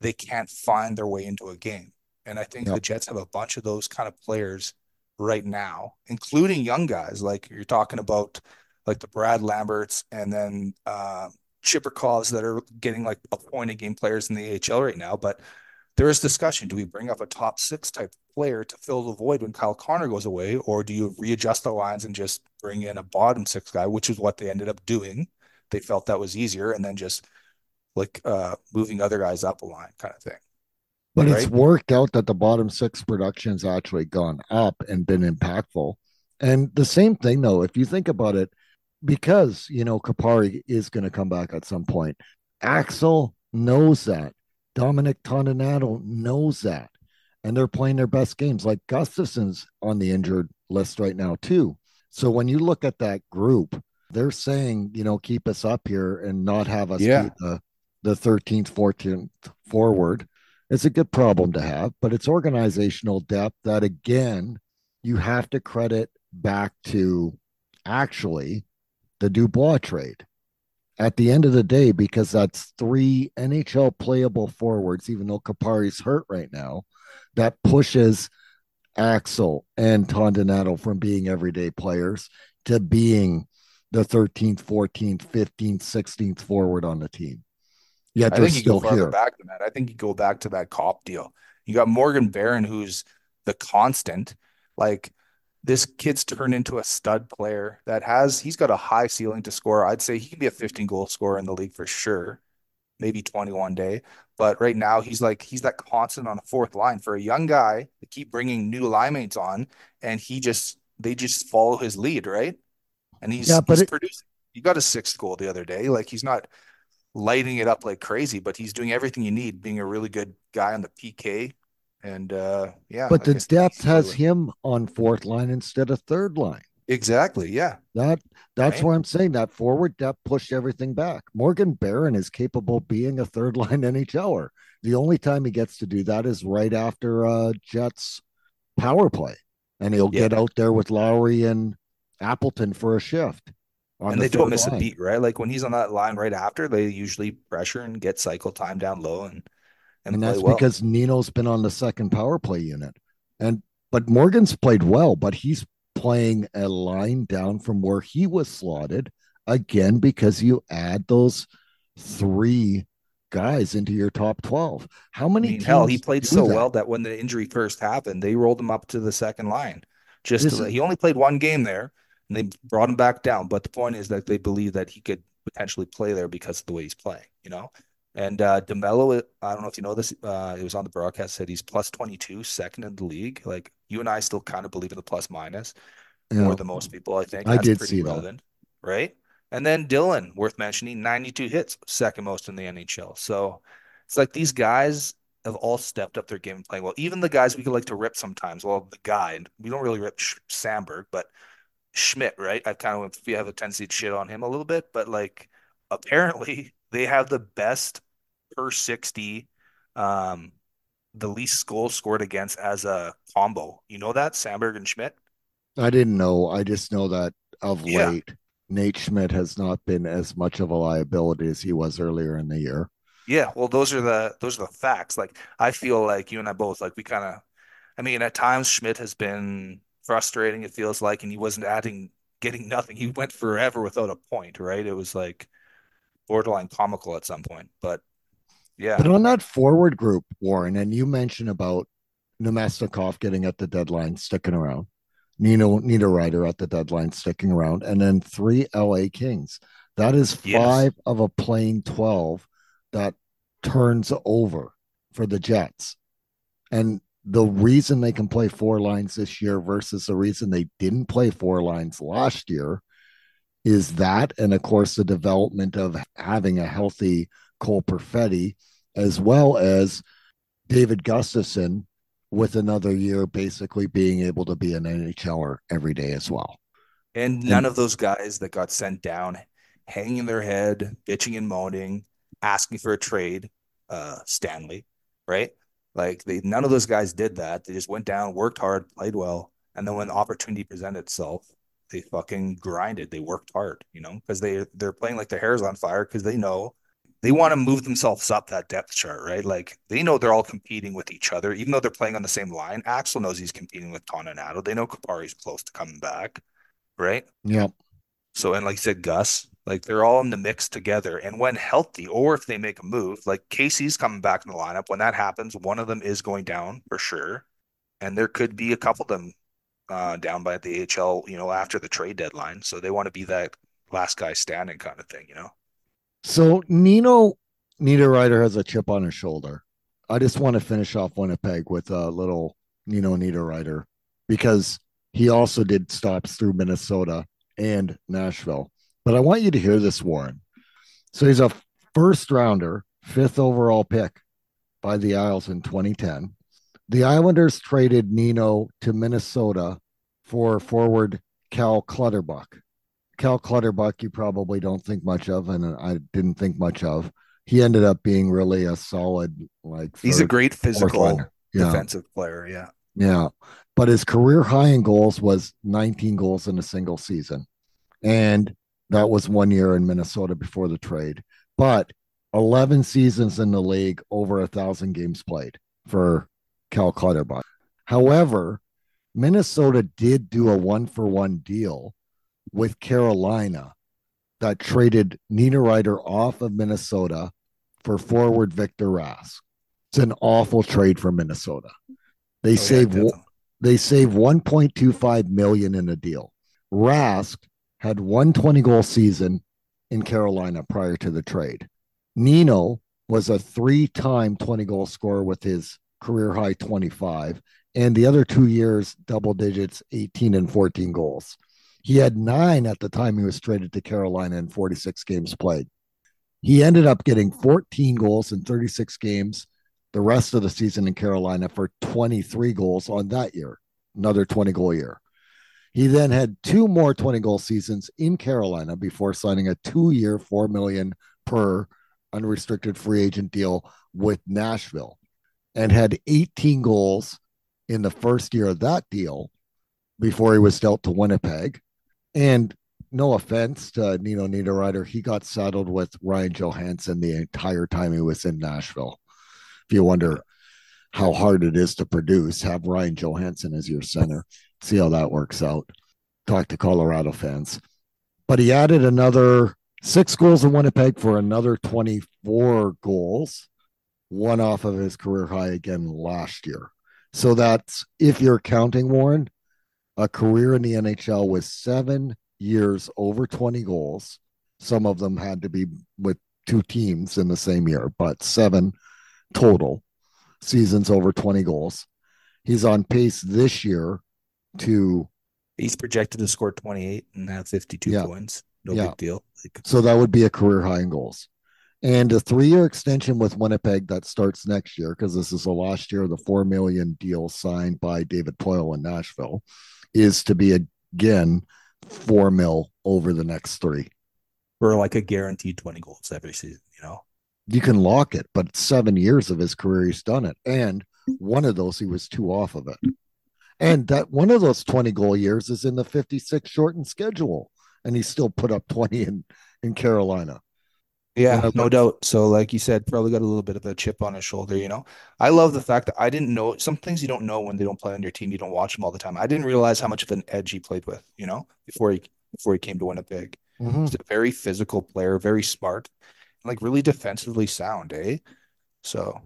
Speaker 3: they can't find their way into a game. And I think
Speaker 2: Yep.
Speaker 3: the Jets have a bunch of those kind of players right now, including young guys like you're talking about, like the Brad Lamberts and then uh, Chibrikovs that are getting like a point a game players in the AHL right now. But there is discussion. Do we bring up a top six type player to fill the void when Kyle Connor goes away, or do you readjust the lines and just bring in a bottom six guy, which is what they ended up doing? They felt that was easier, and then just like uh, moving other guys up a line, kind of thing.
Speaker 2: But it's worked out that the bottom six production's actually gone up and been impactful. And the same thing though, if you think about it, because you know Kupari is going to come back at some point. Axel knows that. Dominic Toninato knows that. And they're playing their best games. Like Gustafsson's on the injured list right now, too. So when you look at that group, they're saying, you know, keep us up here and not have us
Speaker 3: Yeah.
Speaker 2: be the, the 13th, 14th forward. It's a good problem to have, but it's organizational depth that, again, you have to credit back to actually the Dubois trade at the end of the day, because that's three NHL playable forwards, even though Kupari's hurt right now, that pushes Axel and Toninato from being everyday players to being the 13th, 14th, 15th, 16th forward on the team. Yet
Speaker 3: I think you go
Speaker 2: still
Speaker 3: farther
Speaker 2: here.
Speaker 3: back than that. I think you go back to that Copp deal. You got Morgan Barron, who's the constant. Like this kid's turned into a stud player that has he's got a high ceiling to score. I'd say he can be a 15 goal scorer in the league for sure. Maybe 21 day. But right now he's like he's that constant on the fourth line for a young guy to keep bringing new line mates on and he just they just follow his lead, right? And he's
Speaker 2: Yeah, but
Speaker 3: he's
Speaker 2: it-
Speaker 3: producing. He got a sixth goal the other day. Like he's not lighting it up like crazy, but he's doing everything you need, being a really good guy on the PK. And uh yeah,
Speaker 2: But the depth has
Speaker 3: really-
Speaker 2: him on fourth line instead of third line.
Speaker 3: exactly, yeah.
Speaker 2: That that's
Speaker 3: Right.
Speaker 2: where I'm saying that forward depth pushed everything back. Morgan Barron is capable of being a third line NHLer. The only time he gets to do that is right after uh Jets power play. And he'll
Speaker 3: Yeah.
Speaker 2: get out there with Lowry and Appleton for a shift.
Speaker 3: And
Speaker 2: the
Speaker 3: they don't miss a beat, right? Like when he's on that line right after, they usually pressure and get cycle time down low and and,
Speaker 2: and that's
Speaker 3: well.
Speaker 2: because Nino's been on the second power play unit. And but Morgan's played well, but he's playing a line down from where he was slotted again because you add those three guys into your top 12. How
Speaker 3: I
Speaker 2: many
Speaker 3: mean, hell, he played so
Speaker 2: that?
Speaker 3: well that when the injury first happened, they rolled him up to the second line. Just to, he only played one game there, and they brought him back down. But the point is that they believe that he could potentially play there because of the way he's playing, you know. And uh DeMelo, I don't know if you know this. Uh, it was on the broadcast said he's plus 22, second in the league. Like you and I still kind of believe in the plus minus
Speaker 2: Yeah.
Speaker 3: more than most people. I think
Speaker 2: I
Speaker 3: That's
Speaker 2: did
Speaker 3: pretty
Speaker 2: see that.
Speaker 3: right? And then Dylan, worth mentioning, 92 hits, second most in the NHL. So it's like these guys have all stepped up their game and playing well. Even the guys we could like to rip sometimes. Well, the guy, and we don't really rip Samberg, but Schmidt, right? I kind of we have a tendency to shit on him a little bit, but like apparently they have the best per 60 um the least goal scored against as a combo. You know that? Samberg and Schmidt?
Speaker 2: I didn't know. I just know that of
Speaker 3: Yeah.
Speaker 2: late, Nate Schmidt has not been as much of a liability as he was earlier in the year.
Speaker 3: Yeah, well, those are the those are the facts. Like I feel like you and I both like we kind of, I mean, at times Schmidt has been frustrating. It feels like, and he wasn't adding, getting nothing. He went forever without a point, right? It was like borderline comical at some point. But yeah,
Speaker 2: But on that forward group, Warren, and you mentioned about Namestnikov getting at the deadline, sticking around, Nino Niederreiter at the deadline, sticking around, and then three LA Kings. That is
Speaker 3: Yes.
Speaker 2: five of a plain 12 that turns over for the Jets. And the reason they can play four lines this year versus the reason they didn't play four lines last year is that. And of course, the development of having a healthy Cole Perfetti, as well as David Gustafsson with another year basically being able to be an NHLer every day as well.
Speaker 3: and none of those guys that got sent down, hanging their head, bitching and moaning, asking for a trade, uh, Stanley, right? Like they, none of those guys did that. They just went down, worked hard, played well, and then when the opportunity presented itself, they fucking grinded. They worked hard, you know, because they they're playing like their hair's on fire because they know they want to move themselves up that depth chart, right? Like they know they're all competing with each other, even though they're playing on the same line. Axel knows he's competing with Toninato. They know Kupari's close to coming back, right?
Speaker 2: Yeah.
Speaker 3: So, and like you said, Gus, like they're all in the mix together. And when healthy, or if they make a move, like Casey's coming back in the lineup, when that happens, one of them is going down for sure. And there could be a couple of them uh, down by the AHL, you know, after the trade deadline. So they want to be that last guy standing kind of thing, you know?
Speaker 2: So Nino Niederreiter has a chip on his shoulder. I just want to finish off Winnipeg with a little Nino Niederreiter because he also did stops through Minnesota and Nashville. But I want you to hear this, Warren. So he's a first rounder, fifth overall pick by the Isles in 2010. The Islanders traded Nino to Minnesota for forward Cal Clutterbuck. Cal Clutterbuck, you probably don't think much of, and I didn't think much of. He ended up being really a solid, like
Speaker 3: He's a great physical.
Speaker 2: Yeah,
Speaker 3: defensive player. Yeah.
Speaker 2: yeah. But his career high in goals was 19 goals in a single season. And that was one year in Minnesota before the trade. But 11 seasons in the league, over a thousand games played for Cal Clutterbuck. However, Minnesota did do a one for one deal with Carolina that traded Nina Niederreiter off of Minnesota for forward Victor Rask. It's an awful trade for Minnesota. They
Speaker 3: Oh,
Speaker 2: save
Speaker 3: definitely.
Speaker 2: they save 1.25 million in a deal. Rask had one 20 goal season in Carolina prior to the trade. Nino was a three-time 20 goal scorer with his career high 25 and the other two years double digits 18 and 14 goals. He had 9 at the time he was traded to Carolina in 46 games played. He ended up getting 14 goals in 36 games the rest of the season in Carolina for 23 goals on that year, another 20 goal year. He then had two more 20 goal seasons in Carolina before signing a two year, 4 million per unrestricted free agent deal with Nashville and had 18 goals in the first year of that deal before he was dealt to Winnipeg. And no offense to Nino Niederreiter, he got saddled with Ryan Johansen the entire time he was in Nashville. If you wonder how hard it is to produce, have Ryan Johansen as your center. See how that works out. Talk to Colorado fans. But he added another six goals in Winnipeg for another 24 goals, one off of his career high again last year. So that's, if you're counting Warren, a career in the NHL with seven years over 20 goals. Some of them had to be with two teams in the same year, but seven total seasons over 20 goals. He's on pace this year to
Speaker 3: He's projected to score 28 and have 52
Speaker 2: Yeah.
Speaker 3: points. No
Speaker 2: Yeah.
Speaker 3: big deal. Like,
Speaker 2: so that would be a career high in goals. And a three-year extension with Winnipeg that starts next year because this is the last year of the four million deal signed by David Poile in Nashville, is to be again four mil over the next three.
Speaker 3: for like a guaranteed 20 goals every season, you know?
Speaker 2: You can lock it, but seven years of his career he's done it, and one of those he was two off of it. And that one of those 20 goal years is in the 56 shortened schedule, and he still put up 20 in in Carolina.
Speaker 3: Yeah, no doubt. So, like you said, probably got a little bit of a chip on his shoulder, you know? I love the fact that I didn't know some things you don't know when they don't play on your team. You don't watch them all the time. I didn't realize how much of an edge he played with, you know, before he before he came to Winnipeg.
Speaker 2: Mhm.
Speaker 3: He's a very physical player, very smart, like really defensively sound, eh? So,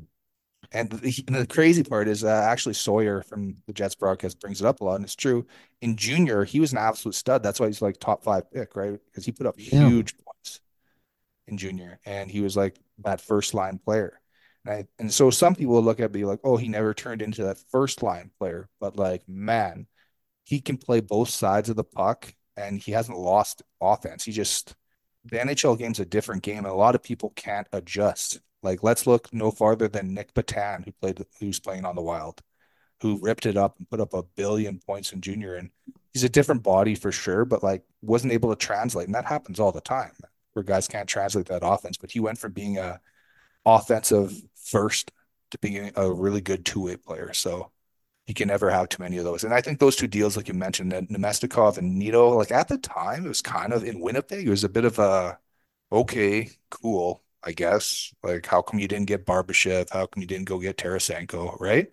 Speaker 3: and the, and the crazy part is uh, actually Sawyer from the Jets broadcast brings it up a lot, and it's true. In junior, he was an absolute stud. That's why he's like top five pick, right? Because he put up
Speaker 2: Yeah.
Speaker 3: huge points in junior, and he was like that first line player. And, I, and so some people look at me like, oh, he never turned into that first line player, but like, man, he can play both sides of the puck, and he hasn't lost offense. He just the NHL game's a different game, and a lot of people can't adjust. Like, let's look no farther than Nick Petan, who played, who's playing on the Wild, who ripped it up and put up a billion points in junior. And he's a different body for sure, but like wasn't able to translate. And that happens all the time where guys can't translate that offense. But he went from being a offensive first to being a really good two-way player. So you can never have too many of those. And I think those two deals, like you mentioned, that Namestnikov and Nino, like at the time, it was kind of in Winnipeg, it was a bit of a okay, cool, I guess. Like, how come you didn't get Barbashev? How come you didn't go get Tarasenko? Right?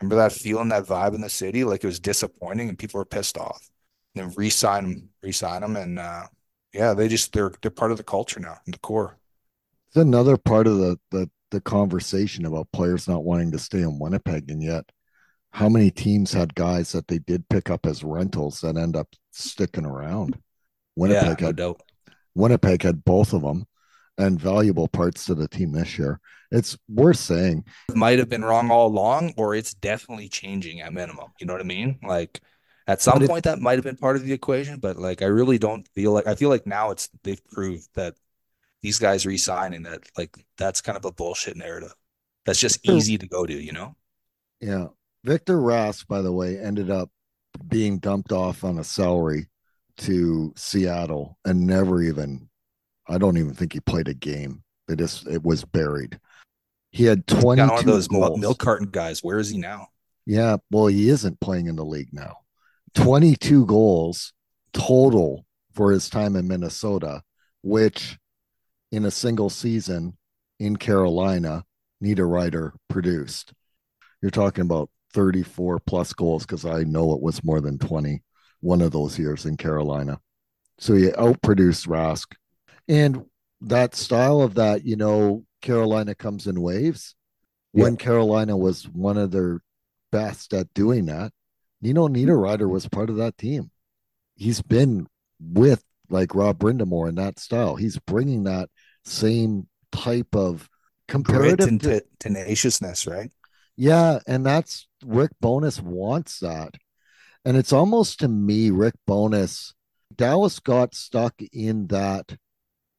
Speaker 3: Remember that feeling, that vibe in the city? Like it was disappointing and people were pissed off. And then re-sign them, re-sign them, and uh, yeah, they just they're they're part of the culture now, in the core.
Speaker 2: It's another part of the, the the conversation about players not wanting to stay in Winnipeg, and yet how many teams had guys that they did pick up as rentals that end up sticking around? Winnipeg
Speaker 3: yeah, no
Speaker 2: had
Speaker 3: doubt.
Speaker 2: Winnipeg had both of them and valuable parts to the team this year. It's worth saying.
Speaker 3: might have been wrong all along, or it's definitely changing at minimum. You know what I mean? Like at some
Speaker 2: But
Speaker 3: point that might have been part of the equation, but like I really don't feel like I feel like now it's they've proved that these guys resigning that like that's kind of a bullshit narrative. That's just easy to go to, you know?
Speaker 2: Yeah. Victor Rask, by the way, ended up being dumped off on a salary to Seattle and never even, I don't even think he played a game. They just, it was buried. He had 22
Speaker 3: Kind of one of those
Speaker 2: goals.
Speaker 3: milk carton guys. Where is he now?
Speaker 2: Yeah, well, he isn't playing in the league now. 22 goals total for his time in Minnesota, which in a single season in Carolina, Niederreiter produced. You're talking about 34 plus goals because I know it was more than 20 one of those years in Carolina. So he outproduced Rask. And that style of that, you know, Carolina comes in waves. When Carolina was one of their best at doing that, Nino Niederreiter was part of that team. He's been with like Rob Brind'Amour in that style. He's bringing that same type of comparative.
Speaker 3: and te- tenaciousness, right?
Speaker 2: yeah, and that's Rick Bowness wants that. And it's almost to me, Rick Bowness, Dallas got stuck in that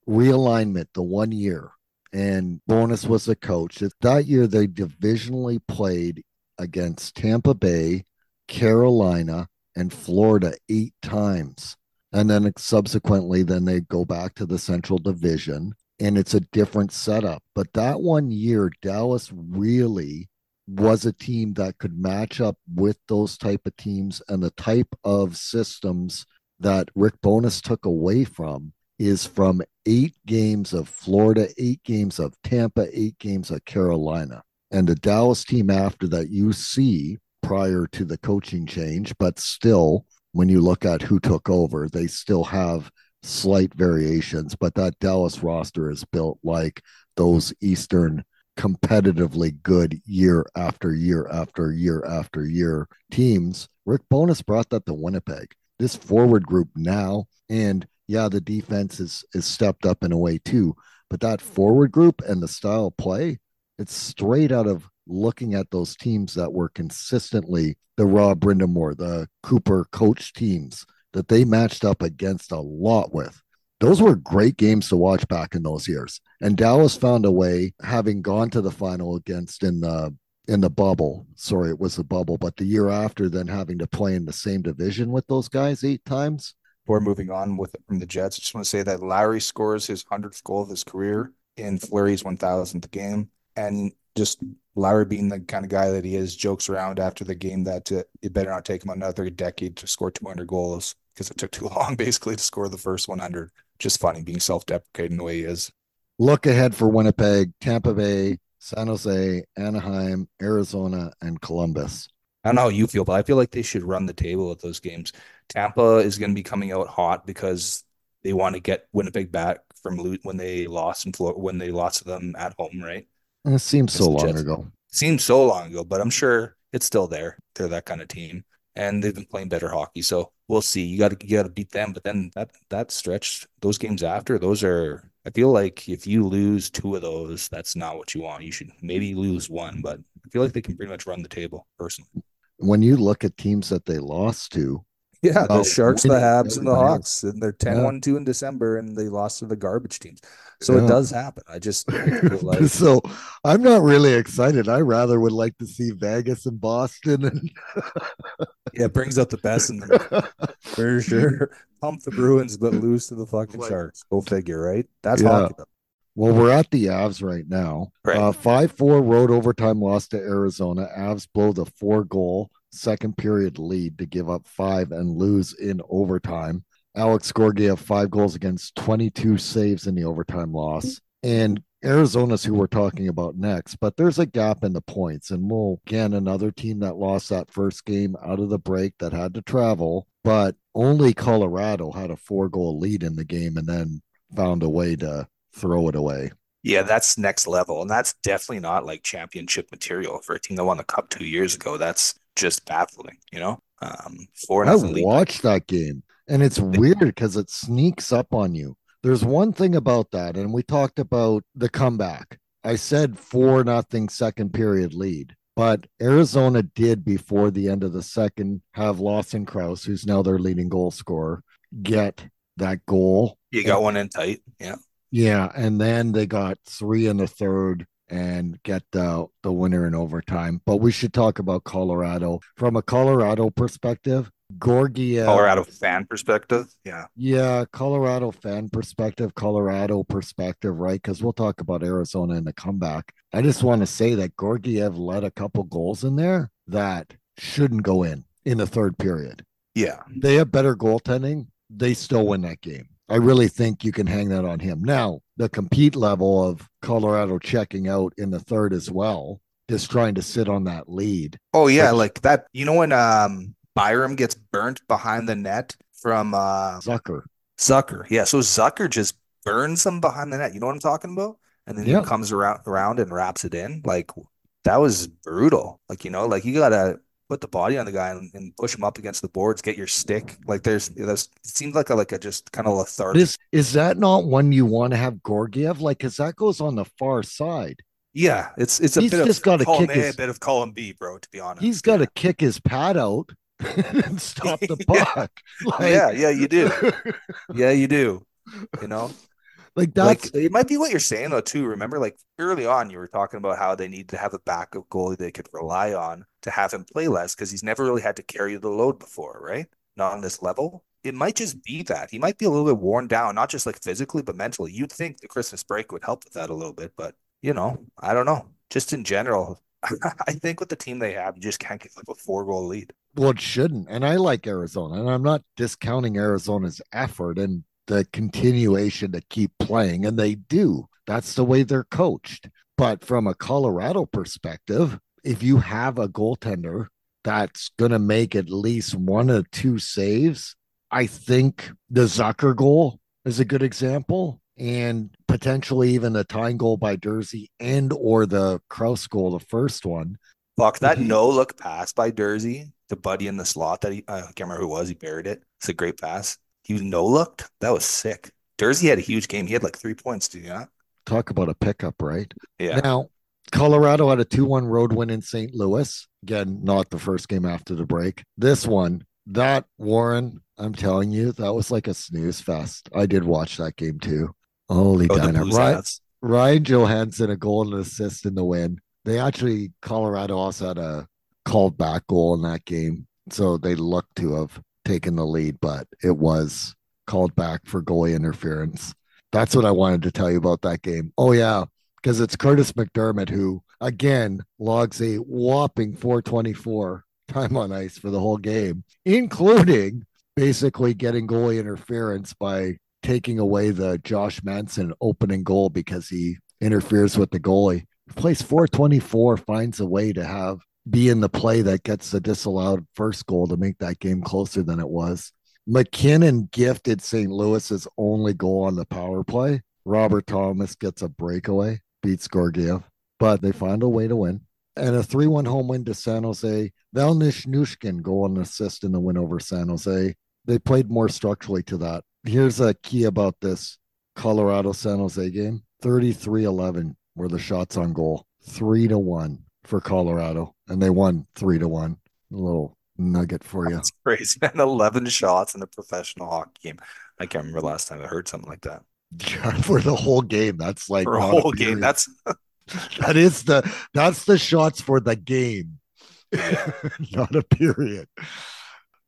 Speaker 2: realignment the one year, and Bowness was the coach. That year, they divisionally played against Tampa Bay, Carolina, and Florida eight times. And then subsequently, then they go back to the Central Division, and it's a different setup. But that one year, Dallas really was a team that could match up with those type of teams and the type of systems that Rick Bowness took away from is from eight games of Florida, eight games of Tampa, eight games of Carolina. And the Dallas team after that you see prior to the coaching change, but still, when you look at who took over, they still have slight variations. But that Dallas roster is built like those Eastern competitively good year after year after year after year teams. Rick Bowness brought that to Winnipeg. This forward group now, and yeah, the defense is is stepped up in a way too, but that forward group and the style of play, it's straight out of looking at those teams that were consistently the Rob Brind'Amour, the Cooper coach teams that they matched up against a lot with those were great games to watch back in those years. And Dallas found a way, having gone to the final against in the in the bubble. Sorry, it was the bubble, but the year after, then having to play in the same division with those guys eight times.
Speaker 3: Before moving on with it from the Jets, I just want to say that Lowry scores his hundredth goal of his career in Fleury's one thousandth game, and just Lowry being the kind of guy that he is, jokes around after the game that uh, it better not take him another decade to score 200 goals because it took too long basically to score the first 100. Just funny being self-deprecating the way he is.
Speaker 2: Look ahead for Winnipeg, Tampa Bay, San Jose, Anaheim, Arizona, and Columbus.
Speaker 3: I don't know how you feel, but I feel like they should run the table at those games. Tampa is going to be coming out hot because they want to get Winnipeg back from lo- when they lost in Florida, when they lost to them at home, right?
Speaker 2: It seems so long
Speaker 3: Jets.
Speaker 2: ago.
Speaker 3: Seems so long ago, but I'm sure it's still there. They're that kind of team, and they've been playing better hockey. So we'll see. You got to you got to beat them, but then that that stretch, those games after, those are. I feel like if you lose two of those, that's not what you want. You should maybe lose one, but I feel like they can pretty much run the table personally.
Speaker 2: When you look at teams that they lost to,
Speaker 3: Yeah, the
Speaker 2: Oh,
Speaker 3: Sharks, the Habs, and the. Hawks, and they're 10 1 2 in December, and they lost to the garbage teams. So
Speaker 2: Yeah.
Speaker 3: it does happen. I just like
Speaker 2: so I'm not really excited. I rather would like to see Vegas and Boston and
Speaker 3: yeah, it brings out the best in them for sure. Pump the Bruins, but lose to the fucking
Speaker 2: Like-
Speaker 3: Sharks. Go figure, right? That's
Speaker 2: Yeah.
Speaker 3: hockey. Though.
Speaker 2: Well, we're at the Avs right now.
Speaker 3: Right.
Speaker 2: Uh, 5 4 road overtime loss to Arizona. Avs blow the four goal second period lead to give up five and lose in overtime. Alex Georgiev, five goals against 22 saves in the overtime loss. And Arizona's who we're talking about next, but there's a gap in the points. And we'll again, another team that lost that first game out of the break that had to travel, but only Colorado had a four goal lead in the game and then found a way to throw it away.
Speaker 3: Yeah, that's next level. And that's definitely not like championship material for a team that won the cup two years ago. That's just baffling, you know? Um, four
Speaker 2: I watched that game and it's weird because it sneaks up on you. There's one thing about that, and we talked about the comeback. I said four nothing second period lead, but Arizona did before the end of the second have Lawson Crouse, who's now their leading goal scorer, get that goal.
Speaker 3: You got one in tight. Yeah.
Speaker 2: Yeah, and then they got three in the third and get the the winner in overtime. But we should talk about Colorado from a Colorado perspective. Georgiev,
Speaker 3: Colorado fan perspective. Yeah.
Speaker 2: yeah, Colorado fan perspective, Colorado perspective, right? Because we'll talk about Arizona in the comeback. I just want to say that Georgiev led a couple goals in there that shouldn't go in in the third period.
Speaker 3: Yeah.
Speaker 2: They have better goaltending. They still win that game. I really think you can hang that on him. Now, the compete level of Colorado checking out in the third as well, just trying to sit on that lead.
Speaker 3: Oh yeah, like that. You know when um Byram gets burnt behind the net from uh
Speaker 2: Zucker.
Speaker 3: Zucker. Yeah, so Zucker just burns him behind the net. You know what I'm talking about? and then
Speaker 2: Yeah.
Speaker 3: he comes around around and wraps it in. Like that was brutal. Like you know, like you gotta put the body on the guy and, and push him up against the boards, get your stick. Like there's there's it seems like a like a just kind of lethargic.
Speaker 2: Is is that not one you want to have Georgiev? Like, because that goes on the far side.
Speaker 3: yeah, it's it's a
Speaker 2: He's
Speaker 3: bit
Speaker 2: just
Speaker 3: of
Speaker 2: gotta
Speaker 3: column
Speaker 2: kick
Speaker 3: A,
Speaker 2: his-
Speaker 3: a bit of column B, bro. To be honest,
Speaker 2: He's got to
Speaker 3: yeah.
Speaker 2: kick his pad out and stop the
Speaker 3: Yeah.
Speaker 2: puck. Like,
Speaker 3: yeah, yeah, you do. Yeah, you do. You know,
Speaker 2: like that's
Speaker 3: like it might be what you're saying though too. Remember, like early on, you were talking about how they need to have a backup goalie they could rely on to have him play less because he's never really had to carry the load before, right? Not on this level. It might just be that he might be a little bit worn down, not just like physically, but mentally. You'd think the Christmas break would help with that a little bit, but you know, I don't know. Just in general, I think with the team they have, you just can't give up a four goal lead.
Speaker 2: well, it shouldn't. And I like Arizona, and I'm not discounting Arizona's effort and the continuation to keep playing, and they do. That's the way they're coached. But from a Colorado perspective, if you have a goaltender that's going to make at least one or two saves, I think the Zucker goal is a good example. And potentially even the tying goal by Jersey and or the Crouse goal, the first one.
Speaker 3: Fuck that
Speaker 2: Mhm.
Speaker 3: no look pass by Durzi to Buddy in the slot that he I can't remember who it was. He buried it. It's a great pass. He no looked. That was sick. Durzi had a huge game. He had like three points, do you not?
Speaker 2: Talk about a pickup, right?
Speaker 3: Yeah.
Speaker 2: Now, Colorado had a 2 1 road win in St. Louis. Again, not the first game after the break. This one, that Warren, I'm telling you, that was like a snooze fest. I did watch that game too. Holy
Speaker 3: Oh,
Speaker 2: dynamite. Ryan,
Speaker 3: hats.
Speaker 2: Ryan Johansen, a goal and an assist in the win. They actually, Colorado also had a called back goal in that game. So they looked to have taken the lead, but it was called back for goalie interference. That's what I wanted to tell you about that game. Oh, yeah, because it's Curtis McDermott who, again, logs a whopping 424 time on ice for the whole game, including basically getting goalie interference by taking away the Josh Manson opening goal because he interferes with the goalie. Plays 424, finds a way to have be in the play that gets the disallowed first goal to make that game closer than it was. MacKinnon gifted St. Louis's only goal on the power play. Robert Thomas gets a breakaway, beats Georgiev, but they find a way to win. And a 3 1 home win to San Jose. Valeri Nichushkin goal and assist in the win over San Jose. They played more structurally to that. Here's a key about this Colorado San Jose game 33 11 were the shots on goal, three to one for Colorado, and they won three to one. A little nugget for you.
Speaker 3: That's crazy, man. 11 shots in a professional hockey game. I can't remember last time I heard something like that.
Speaker 2: for the whole game. That's like
Speaker 3: For a whole game. That's
Speaker 2: that is the that's the shots for the game, not a period.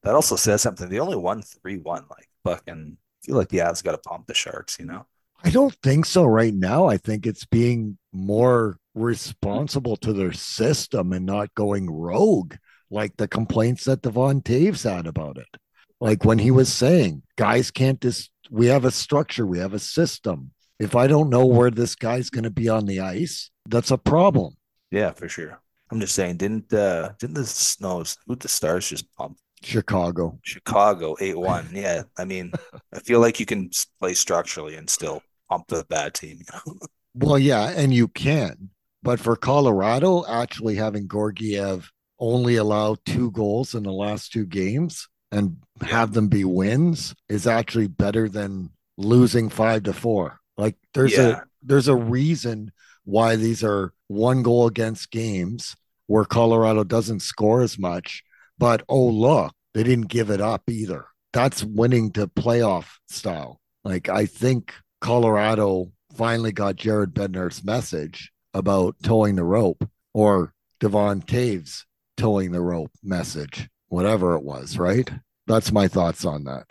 Speaker 3: that also says something. They only won 3 1. Like, fucking, I feel like the Avs got to pump the Sharks, you know?
Speaker 2: I don't think so right now. I think it's being more responsible to their system and not going rogue, like the complaints that Devon Toews had about it. Like when he was saying, guys can't just, we have a structure, we have a system. If I don't know where this guy's going to be on the ice, that's a problem.
Speaker 3: Yeah, for sure. I'm just saying, didn't uh didn't the snows who the stars just pump
Speaker 2: Chicago.
Speaker 3: Chicago 8-1? Yeah. I mean, I feel like you can play structurally and still pump the bad team?
Speaker 2: Well, yeah, and you can. But for Colorado, actually having Georgiev only allow two goals in the last two games and have them be wins is actually better than losing five to four. Like there's
Speaker 3: Yeah.
Speaker 2: a there's a reason why these are one goal against games where Colorado doesn't score as much, but oh look, they didn't give it up either. That's winning to playoff style. Like I think Colorado finally got Jared Bednar's message about towing the rope or Devon Toews towing the rope message, whatever it was, right? That's my thoughts on that.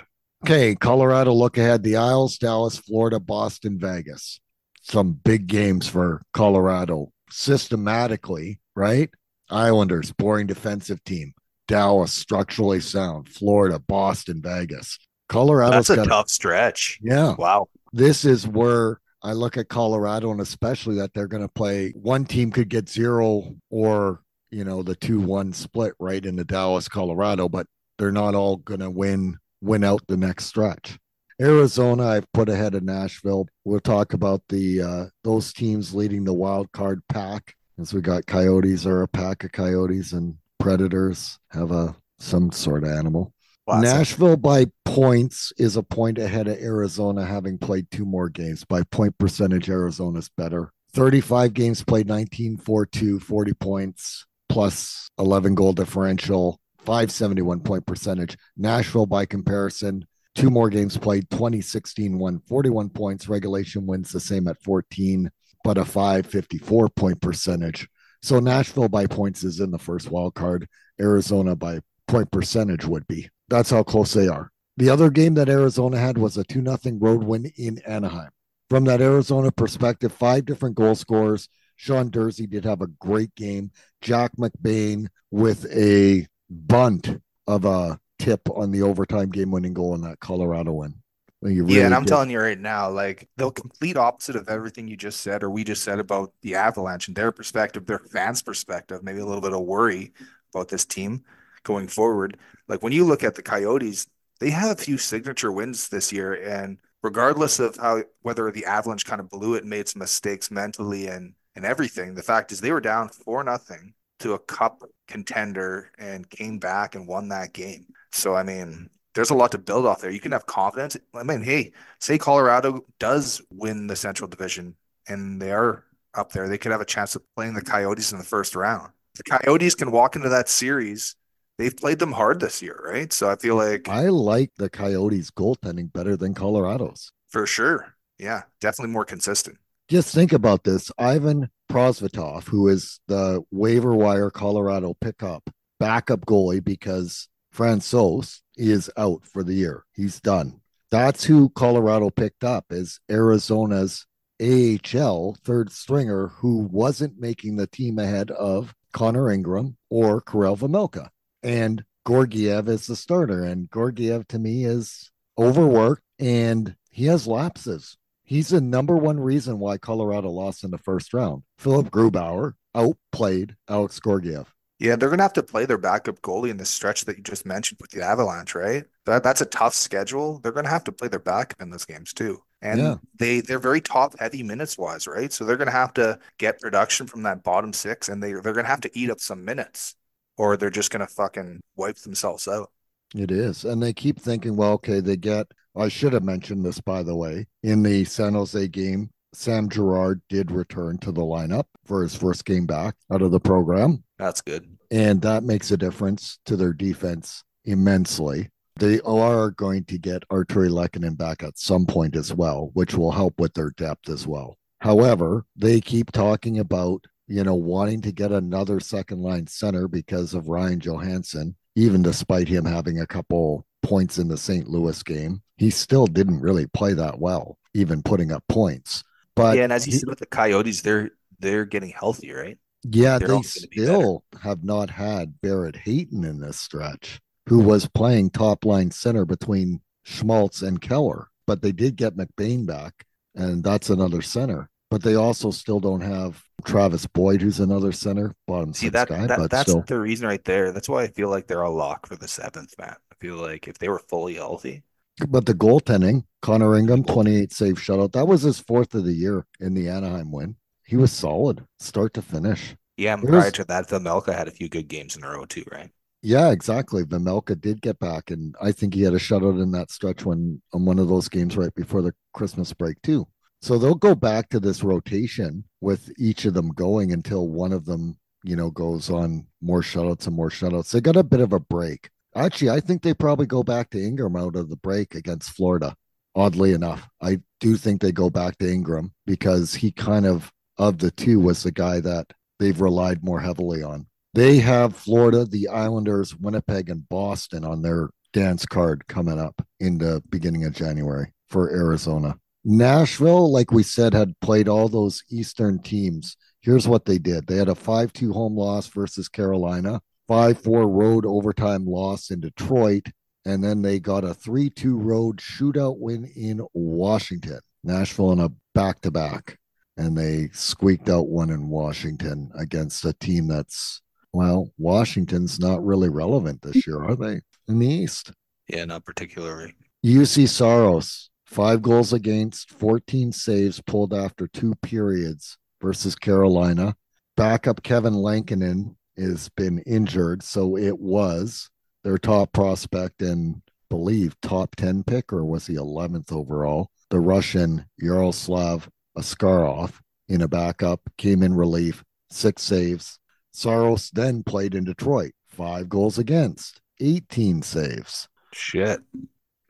Speaker 2: Okay, Colorado look ahead. The Isles, Dallas, Florida, Boston, Vegas. Some big games for Colorado systematically, right? Islanders, boring defensive team. Dallas, structurally sound. Florida, Boston, Vegas. Colorado's
Speaker 3: That's a tough stretch.
Speaker 2: yeah
Speaker 3: Wow.
Speaker 2: this is where I look at Colorado and especially that they're going to play one team could get zero or, you know, the 2 1 split right into Dallas, Colorado, but they're not all going to win, win out the next stretch. Arizona, I've put ahead of Nashville. We'll talk about the uh, those teams leading the wild card pack, as we got Coyotes or a pack of Coyotes and Predators have a some sort of animal.
Speaker 3: Classic.
Speaker 2: Nashville by points is a point ahead of Arizona, having played two more games. By point percentage, Arizona's better. 35 games played, 19 4 2, 40 points, plus 11 goal differential, 571 point percentage. Nashville, by comparison, two more games played, 2016 won 41 points. Regulation wins the same at 14, but a 554 point percentage. So Nashville by points is in the first wild card. Arizona by point percentage would be. That's how close they are. The other game that Arizona had was a 2 0 road win in Anaheim. From that Arizona perspective, five different goal scorers. Sean Durzi did have a great game. Jack McBain with a bunt of a tip on the overtime game winning goal in that Colorado win. You
Speaker 3: yeah, and I'm
Speaker 2: did-
Speaker 3: telling you right now, like the complete opposite of everything you just said or we just said about the Avalanche and their perspective, their fans' perspective, maybe a little bit of worry about this team going forward. Like when you look at the Coyotes, they have a few signature wins this year, and regardless of how whether the Avalanche kind of blew it and made some mistakes mentally and and everything, the fact is they were down four nothing to a cup contender and came back and won that game. So I mean, there's a lot to build off there. You can have confidence. I mean, hey, say Colorado does win the Central Division and they are up there, they could have a chance of playing the Coyotes in the first round. The Coyotes can walk into that series. They've played them hard this year, right? So I feel like
Speaker 2: I like the Coyotes goaltending better than Colorado's.
Speaker 3: for sure, yeah, definitely more consistent.
Speaker 2: Just think about this. Ivan Prosvetov, who is the waiver wire Colorado pickup backup goalie because Francouz is out for the year. He's done. That's who Colorado picked up as Arizona's AHL third stringer who wasn't making the team ahead of Connor Ingram or Karel Vejmelka. And Georgiev is the starter. And Georgiev to me is overworked and he has lapses. He's the number one reason why Colorado lost in the first round. Philip Grubauer outplayed Alex Georgiev.
Speaker 3: Yeah, they're gonna have to play their backup goalie in the stretch that you just mentioned with the Avalanche, right? That that's a tough schedule. They're gonna have to play their backup in those games too. And
Speaker 2: Yeah.
Speaker 3: they they're very top heavy minutes wise, right? So they're gonna have to get production from that bottom six and they they're gonna have to eat up some minutes or they're just gonna fucking wipe themselves out.
Speaker 2: It is. And they keep thinking, well, okay, they get, I should have mentioned this, by the way, in the San Jose game, Sam Girard did return to the lineup for his first game back out of the program.
Speaker 3: That's good.
Speaker 2: And that makes a difference to their defense immensely. They are going to get Artturi Lehkonen back at some point as well, which will help with their depth as well. However, they keep talking about, you know, wanting to get another second line center because of Ryan Johansen, even despite him having a couple points in the St. Louis game. He still didn't really play that well, even putting up points. But
Speaker 3: yeah, and as you
Speaker 2: he-
Speaker 3: said with the Coyotes, they're they're getting healthier, right?
Speaker 2: yeah,
Speaker 3: They're
Speaker 2: they
Speaker 3: all be better.
Speaker 2: still have not had Barrett Hayton in this stretch, who was playing top line center between Schmaltz and Keller. But they did get McBain back, and that's another center. But they also still don't have Travis Boyd, who's another center, bottom
Speaker 3: See that,
Speaker 2: guy.
Speaker 3: that that's
Speaker 2: still,
Speaker 3: the reason right there. That's why I feel like they're a lock for the seventh, man. I feel like if they were fully healthy,
Speaker 2: but the goaltending, Connor Ingram, 28 save shutout. That was his fourth of the year in the Anaheim win. He was solid, start to finish.
Speaker 3: yeah, and prior
Speaker 2: was-
Speaker 3: to that, Melka had a few good games in a row too, right?
Speaker 2: Yeah, exactly. Vejmelka did get back, and I think he had a shutout in that stretch when on one of those games right before the Christmas break too. So they'll go back to this rotation with each of them going until one of them, you know, goes on more shutouts and more shutouts. They got a bit of a break. Actually, I think they probably go back to Ingram out of the break against Florida. Oddly enough, I do think they go back to Ingram because he kind of of the two was the guy that they've relied more heavily on. They have Florida, the Islanders, Winnipeg, and Boston on their dance card coming up in the beginning of January for Arizona. Nashville, like we said, had played all those Eastern teams. Here's what they did they had a 5 2 home loss versus Carolina, 5 4 road overtime loss in Detroit, and then they got a 3 2 road shootout win in Washington. Nashville in a back to back. And they squeaked out one in Washington against a team that's well, Washington's not really relevant this year, are they? In the East.
Speaker 3: Yeah, not particularly.
Speaker 2: Juuse Saros, five goals against, 14 saves pulled after two periods versus Carolina. Backup Kevin Lankinen has been injured, so it was their top prospect and believe top 10 pick, or was he 11th overall? The Russian Yaroslav Askarov in a backup came in relief, six saves. Saros then played in Detroit, five goals against, 18 saves.
Speaker 3: Shit.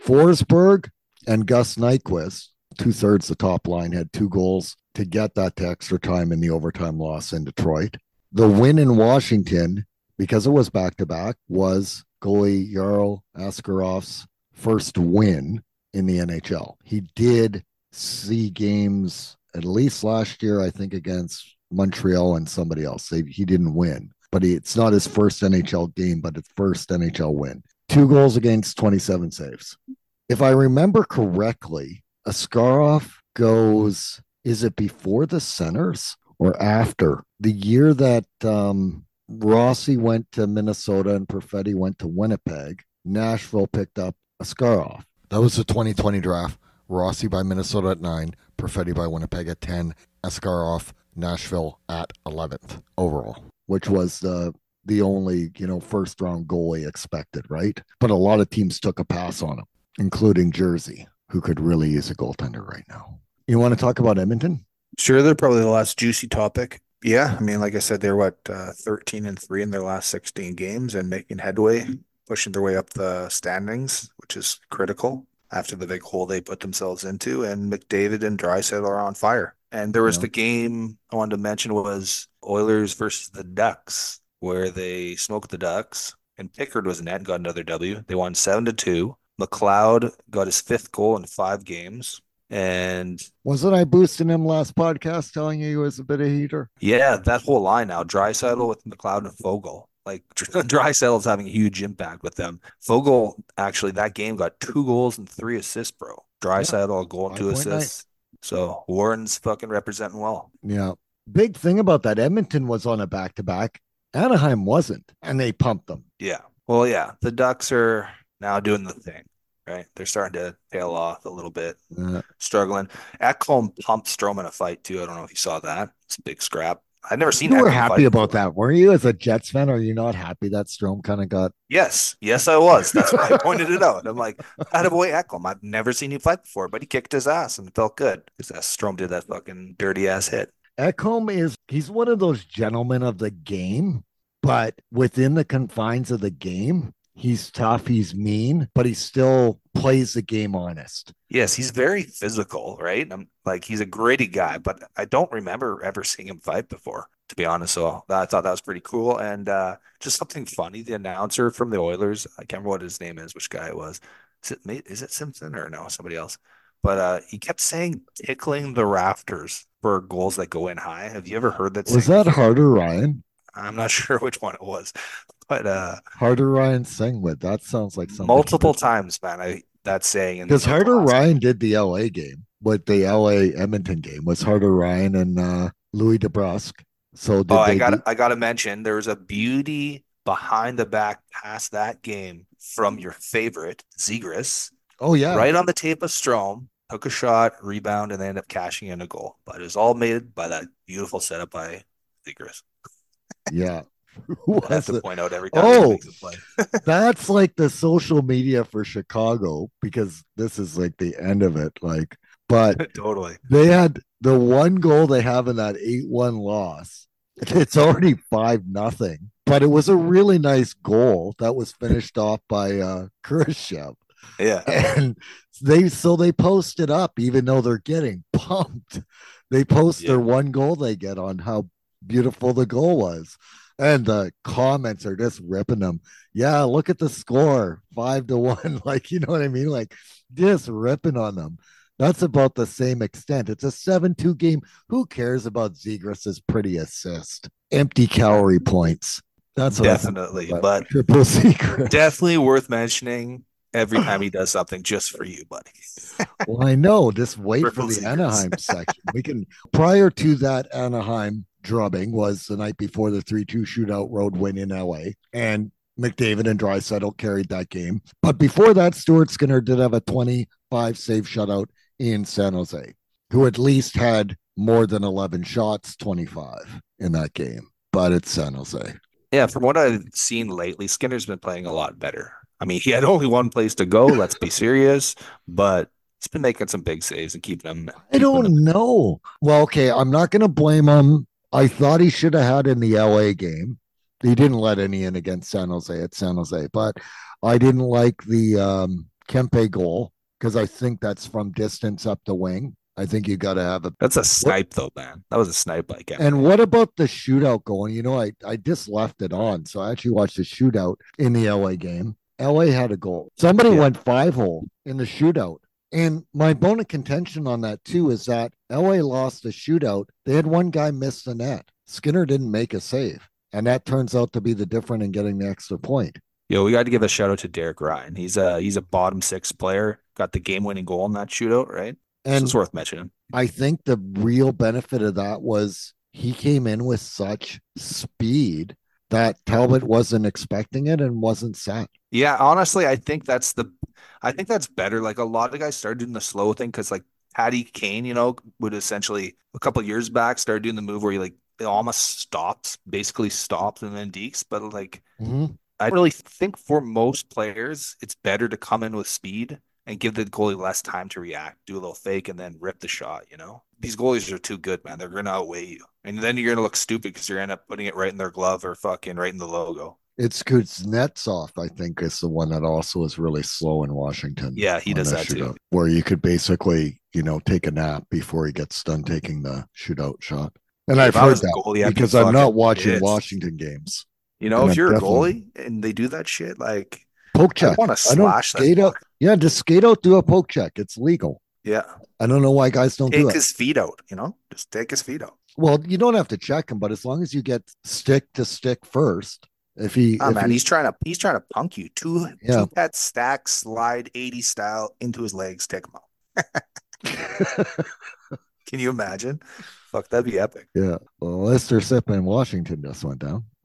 Speaker 2: Forsberg and Gus Nyquist, two thirds the top line, had two goals to get that to extra time in the overtime loss in Detroit. The win in Washington, because it was back to back, was goalie Yarl Askarov's first win in the NHL. He did see games at least last year, I think, against Montreal and somebody else. He didn't win, but it's not his first NHL game, but his first NHL win. Two goals against 27 saves. If I remember correctly, Askarov goes, is it before the centers or after? The year that um, Rossi went to Minnesota and Perfetti went to Winnipeg, Nashville picked up Askarov. That was the 2020 draft. Rossi by Minnesota at nine, Perfetti by Winnipeg at 10, Askarov, Nashville at 11th overall, which was the the only, you know, first round goalie expected, right? But a lot of teams took a pass on him, including Jersey, who could really use a goaltender right now. You want to talk about Edmonton?
Speaker 3: Sure, they're probably the last juicy topic. Yeah, I mean, like I said, they're what uh, thirteen and three in their last sixteen games and making headway, pushing their way up the standings, which is critical after the big hole they put themselves into. And McDavid and Draisaitl are on fire. And there was
Speaker 2: Yeah.
Speaker 3: the game I wanted to mention was Oilers versus the Ducks, where they smoked the Ducks, and Pickard was in net and got another W. They won seven to two. McLeod got his fifth goal in five games. And
Speaker 2: Wasn't I boosting him last podcast telling you he was a bit of a heater?
Speaker 3: Yeah, that whole line now, dry Draisaitl with McLeod and Foegele. Like Draisaitl's having a huge impact with them. Foegele actually that game got two goals and three assists, bro. dry Draisaitl a goal and two
Speaker 2: 5.9.
Speaker 3: assists. So Warren's fucking representing well.
Speaker 2: Yeah. Big thing about that, Edmonton was on a back to back. Anaheim wasn't, and they pumped them.
Speaker 3: Yeah. Well, yeah, the Ducks are now doing the thing, right? They're starting to tail off a little bit,
Speaker 2: Uh,
Speaker 3: struggling. Ekholm pumped Strome in a fight too. I don't know if you saw that. It's a big scrap. I've never seen
Speaker 2: you were happy about
Speaker 3: before.
Speaker 2: that, were you? As a Jets fan, are you not happy that Strome kind of got?
Speaker 3: Yes, yes, I was. That's why I pointed it out. I'm like, attaboy Ekholm. I've never seen you fight before, but he kicked his ass and it felt good because Strome did that fucking dirty ass hit.
Speaker 2: Ekholm is he's one of those gentlemen of the game, but within the confines of the game, he's tough, he's mean, but he still plays the game honest.
Speaker 3: Yes, he's very physical, right? I'm like, he's a gritty guy, but I don't remember ever seeing him fight before, to be honest. So I thought that was pretty cool. And uh, just something funny. The announcer from the Oilers, I can't remember what his name is, which guy it was. Is it, is it Simpson or no, somebody else? But uh, he kept saying tickling the rafters for goals that go in high. Have you ever heard that?
Speaker 2: Was that? Harnarayan?
Speaker 3: I'm not sure which one it was, but uh,
Speaker 2: Harnarayan Singwood. That sounds like something
Speaker 3: multiple times, man. I that saying
Speaker 2: because Harnarayan did the LA game, but the LA Edmonton game was Harnarayan and uh, Louis DeBrusk. So did
Speaker 3: Oh, I got I got to mention there was a beauty behind the back pass that game from your favorite Zegras,
Speaker 2: oh yeah,
Speaker 3: right on the tape of Strome. Took a shot, rebound, and they ended up cashing in a goal. But it was all made by that beautiful setup by Zegras.
Speaker 2: yeah. Who
Speaker 3: I
Speaker 2: was
Speaker 3: to
Speaker 2: it?
Speaker 3: point out every time
Speaker 2: Oh.
Speaker 3: he makes a play.
Speaker 2: That's like the social media for Chicago because this is like the end of it. Like, but
Speaker 3: totally.
Speaker 2: they had the one goal they have in that 8-1 loss. It's already five nothing, but it was a really nice goal that was finished off by uh Kurashev.
Speaker 3: Yeah.
Speaker 2: And they so they post it up even though they're getting pumped. They post
Speaker 3: Yeah.
Speaker 2: their one goal they get on how beautiful the goal was. And the comments are just ripping them. Yeah, look at the score, five to one. Like, you know what I mean? Like, just ripping on them. That's about the same extent. It's a 7 2 game. Who cares about Zegras's pretty assist? Empty calorie points. That's
Speaker 3: Definitely. But
Speaker 2: triple secret.
Speaker 3: definitely worth mentioning every time he does something just for you, buddy.
Speaker 2: Well, I know. Just wait for the
Speaker 3: secrets.
Speaker 2: Anaheim section. We can prior to that Anaheim drubbing was the night before the 3-2 shootout road win in LA. And McDavid and Draisaitl carried that game. But before that, Stuart Skinner did have a 25 save shutout in San Jose, who at least had more than 11 shots, 25 in that game. But it's San Jose.
Speaker 3: Yeah, from what I've seen lately, Skinner's been playing a lot better. I mean, he had only one place to go, let's be serious, but he's been making some big saves and keeping them.
Speaker 2: I don't
Speaker 3: them-
Speaker 2: know. Well, okay, I'm not going to blame him. I thought he should have had in the LA game. He didn't let any in against San Jose at San Jose, but I didn't like the um, Kempe goal because I think that's from distance up the wing. I think you got to have a.
Speaker 3: That's a snipe, though, man. That was a snipe like him.
Speaker 2: And what about the shootout going? You know, I I just left it on, so I actually watched the shootout in the LA game. LA had a goal. Somebody
Speaker 3: Yeah.
Speaker 2: went five hole in the shootout. And my bone of contention on that too is that LA lost the shootout. They had one guy miss the net. Skinner didn't make a save. And that turns out to be the difference in getting the extra point.
Speaker 3: Yo, we got to give a shout out to Derek Ryan. He's a he's a bottom six player. Got the game winning goal in that shootout, right? so
Speaker 2: And
Speaker 3: it's worth mentioning.
Speaker 2: I think the real benefit of that was he came in with such speed that Talbot wasn't expecting it and wasn't set.
Speaker 3: Yeah, honestly, I think that's the I think that's better. Like a lot of guys started doing the slow thing because like Patty Kane, you know, would essentially a couple years back start doing the move where he like it almost stops, basically stops and then deeks. But like mm-hmm. I really think for most players, it's better to come in with speed and give the goalie less time to react, do a little fake, and then rip the shot. You know, these goalies are too good, man. They're gonna outweigh you, and then you're gonna look stupid because you're going to end up putting it right in their glove or fucking right in the logo.
Speaker 2: It's Kuznetsov, I think, is the one that also is really slow in Washington.
Speaker 3: Yeah, he does that too.
Speaker 2: Where you could basically, you know, take a nap before he gets done taking the shootout shot. And I've heard that
Speaker 3: goalie,
Speaker 2: because I'm not watching
Speaker 3: pissed.
Speaker 2: Washington games.
Speaker 3: You know,
Speaker 2: And
Speaker 3: if
Speaker 2: I'm
Speaker 3: you're a goalie and they do that shit, like
Speaker 2: Poke check.
Speaker 3: I want to
Speaker 2: I don't
Speaker 3: slash that.
Speaker 2: skate out.
Speaker 3: fuck.
Speaker 2: Yeah, just skate out, do a poke check. It's legal.
Speaker 3: Yeah,
Speaker 2: I don't know why guys don't do
Speaker 3: take
Speaker 2: it.
Speaker 3: his feet out. You know, just take his feet out.
Speaker 2: Well, you don't have to check him, but as long as you get stick to stick first, if he,
Speaker 3: Oh
Speaker 2: if
Speaker 3: man,
Speaker 2: he-
Speaker 3: he's trying to he's trying to punk you. Two
Speaker 2: Yeah.
Speaker 3: two pet stack slide 80 style into his legs, take him out. Can you imagine? Fuck, that'd be epic.
Speaker 2: yeah, well, Lester Sip in Washington just went down.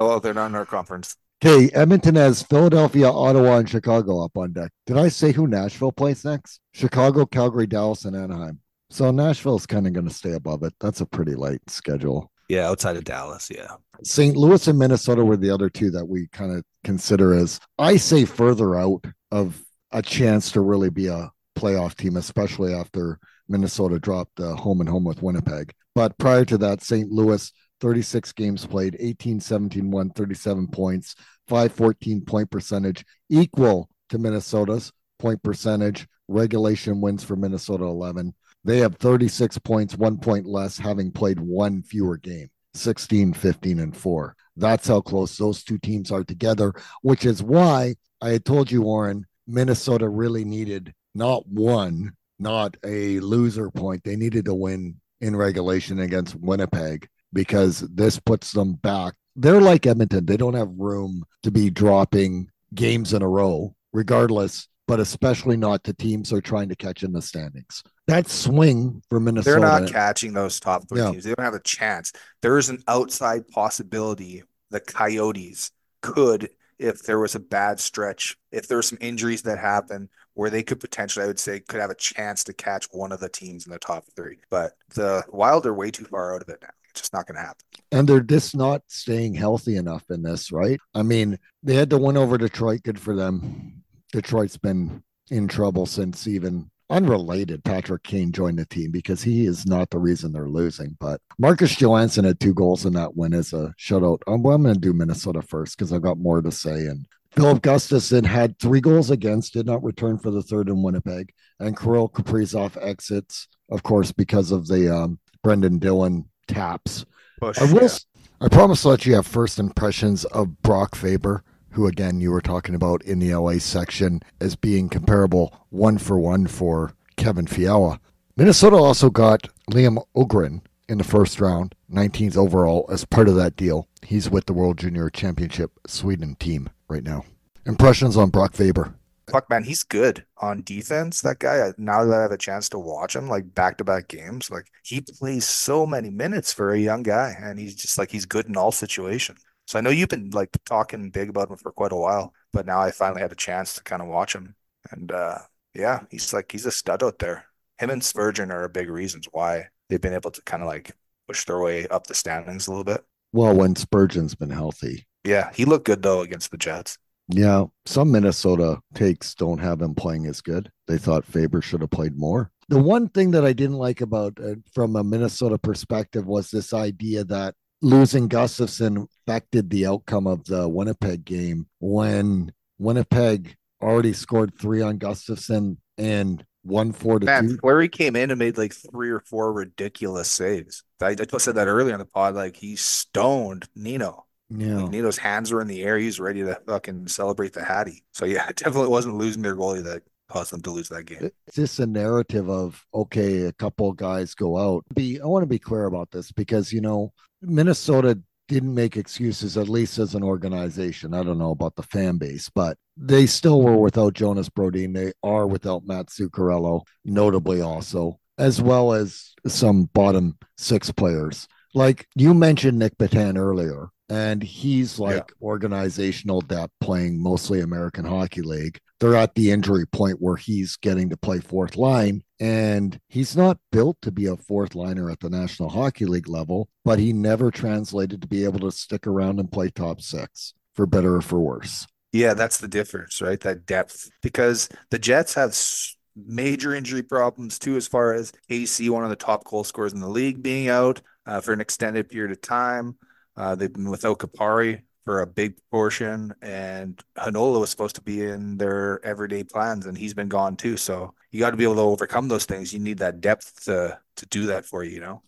Speaker 3: Oh, they're not in our conference.
Speaker 2: Okay, Edmonton has Philadelphia, Ottawa, and Chicago up on deck. Did I say who Nashville plays next? Chicago, Calgary, Dallas, and Anaheim. So Nashville's kind of going to stay above it. That's a pretty light schedule.
Speaker 3: Yeah, outside of Dallas. Yeah.
Speaker 2: St. Louis and Minnesota were the other two that we kind of consider as, I say, further out of a chance to really be a playoff team, especially after Minnesota dropped uh, home and home with Winnipeg. But prior to that, St. Louis, 36 games played, 18 17 1, 37 points, 514 point percentage, equal to Minnesota's point percentage. Regulation wins for Minnesota 11. They have 36 points, one point less, having played one fewer game. 16, 15, and 4. That's how close those two teams are together, which is why I had told you, Warren, Minnesota really needed not one, not a loser point. They needed to win in regulation against Winnipeg because this puts them back. They're like Edmonton. They don't have room to be dropping games in a row, regardless, but especially not to teams they're trying to catch in the standings. That swing for Minnesota.
Speaker 3: They're not catching those top three
Speaker 2: Yeah.
Speaker 3: teams. They don't have a chance. There is an outside possibility the Coyotes could, if there was a bad stretch, if there were some injuries that happen, where they could potentially, I would say, could have a chance to catch one of the teams in the top three. But the Wild are way too far out of it now. Just not going to happen.
Speaker 2: and they're just not staying healthy enough in this, right? I mean, they had to win over Detroit. Good for them. Detroit's been in trouble since even unrelated Patrick Kane joined the team because he is not the reason they're losing. But Marcus Johansson had two goals in that win as a shutout. I'm going to do Minnesota first because I've got more to say. And Filip Gustavsson had three goals against, did not return for the third in Winnipeg. And Kirill Kaprizov exits, of course, because of the um, Brendan Dillon taps.
Speaker 3: Push.
Speaker 2: I will.
Speaker 3: yeah.
Speaker 2: I promise to let you have first impressions of Brock Faber, who again you were talking about in the LA section as being comparable one for one for Kevin Fiala. Minnesota also got Liam Öhgren in the first round, 19th overall, as part of that deal. He's with the World Junior Championship Sweden team right now. Impressions on Brock Faber.
Speaker 3: Fuck, man, he's good on defense. That guy. Now that I have a chance to watch him, like back to back games, like he plays so many minutes for a young guy, and he's just like he's good in all situations. So I know you've been like talking big about him for quite a while, but now I finally had a chance to kind of watch him, and uh yeah, he's like he's a stud out there. Him and Spurgeon are big reasons why they've been able to kind of like push their way up the standings a little bit.
Speaker 2: Well, when Spurgeon's been healthy.
Speaker 3: Yeah, he looked good though against the Jets.
Speaker 2: Yeah, some Minnesota takes don't have him playing as good. They thought Faber should have played more. The one thing that I didn't like about uh, from a Minnesota perspective was this idea that losing Gustavsson affected the outcome of the Winnipeg game when Winnipeg already scored three on Gustavsson and one four to
Speaker 3: Man,
Speaker 2: two.
Speaker 3: Fleury came in and made like three or four ridiculous saves. I, I said that earlier in the pod. Like he stoned Nino.
Speaker 2: Yeah,
Speaker 3: Like, Nino's hands were in the air. He's ready to fucking celebrate the Hattie. So yeah, it definitely wasn't losing their goalie that caused them to lose that game.
Speaker 2: it's just a narrative of okay, a couple guys go out. Be I want to be clear about this because you know Minnesota didn't make excuses, at least as an organization. I don't know about the fan base, but they still were without Jonas Brodin. They are without Matt Zuccarello, notably also, as well as some bottom six players. Like you mentioned Nick Petan earlier, and he's like organizational depth playing mostly American Hockey League. They're at the injury point where he's getting to play fourth line, and he's not built to be a fourth liner at the National Hockey League level, but he never translated to be able to stick around and play top six for better or for worse.
Speaker 3: Yeah, that's the difference, right? That depth. Because the Jets have s- major injury problems too, as far as AC, one of the top goal scorers in the league, being out uh, for an extended period of time. Uh, they've been without Kupari for a big portion, and Hanola was supposed to be in their everyday plans, and he's been gone too. So you got to be able to overcome those things. You need that depth to to do that for you, you know?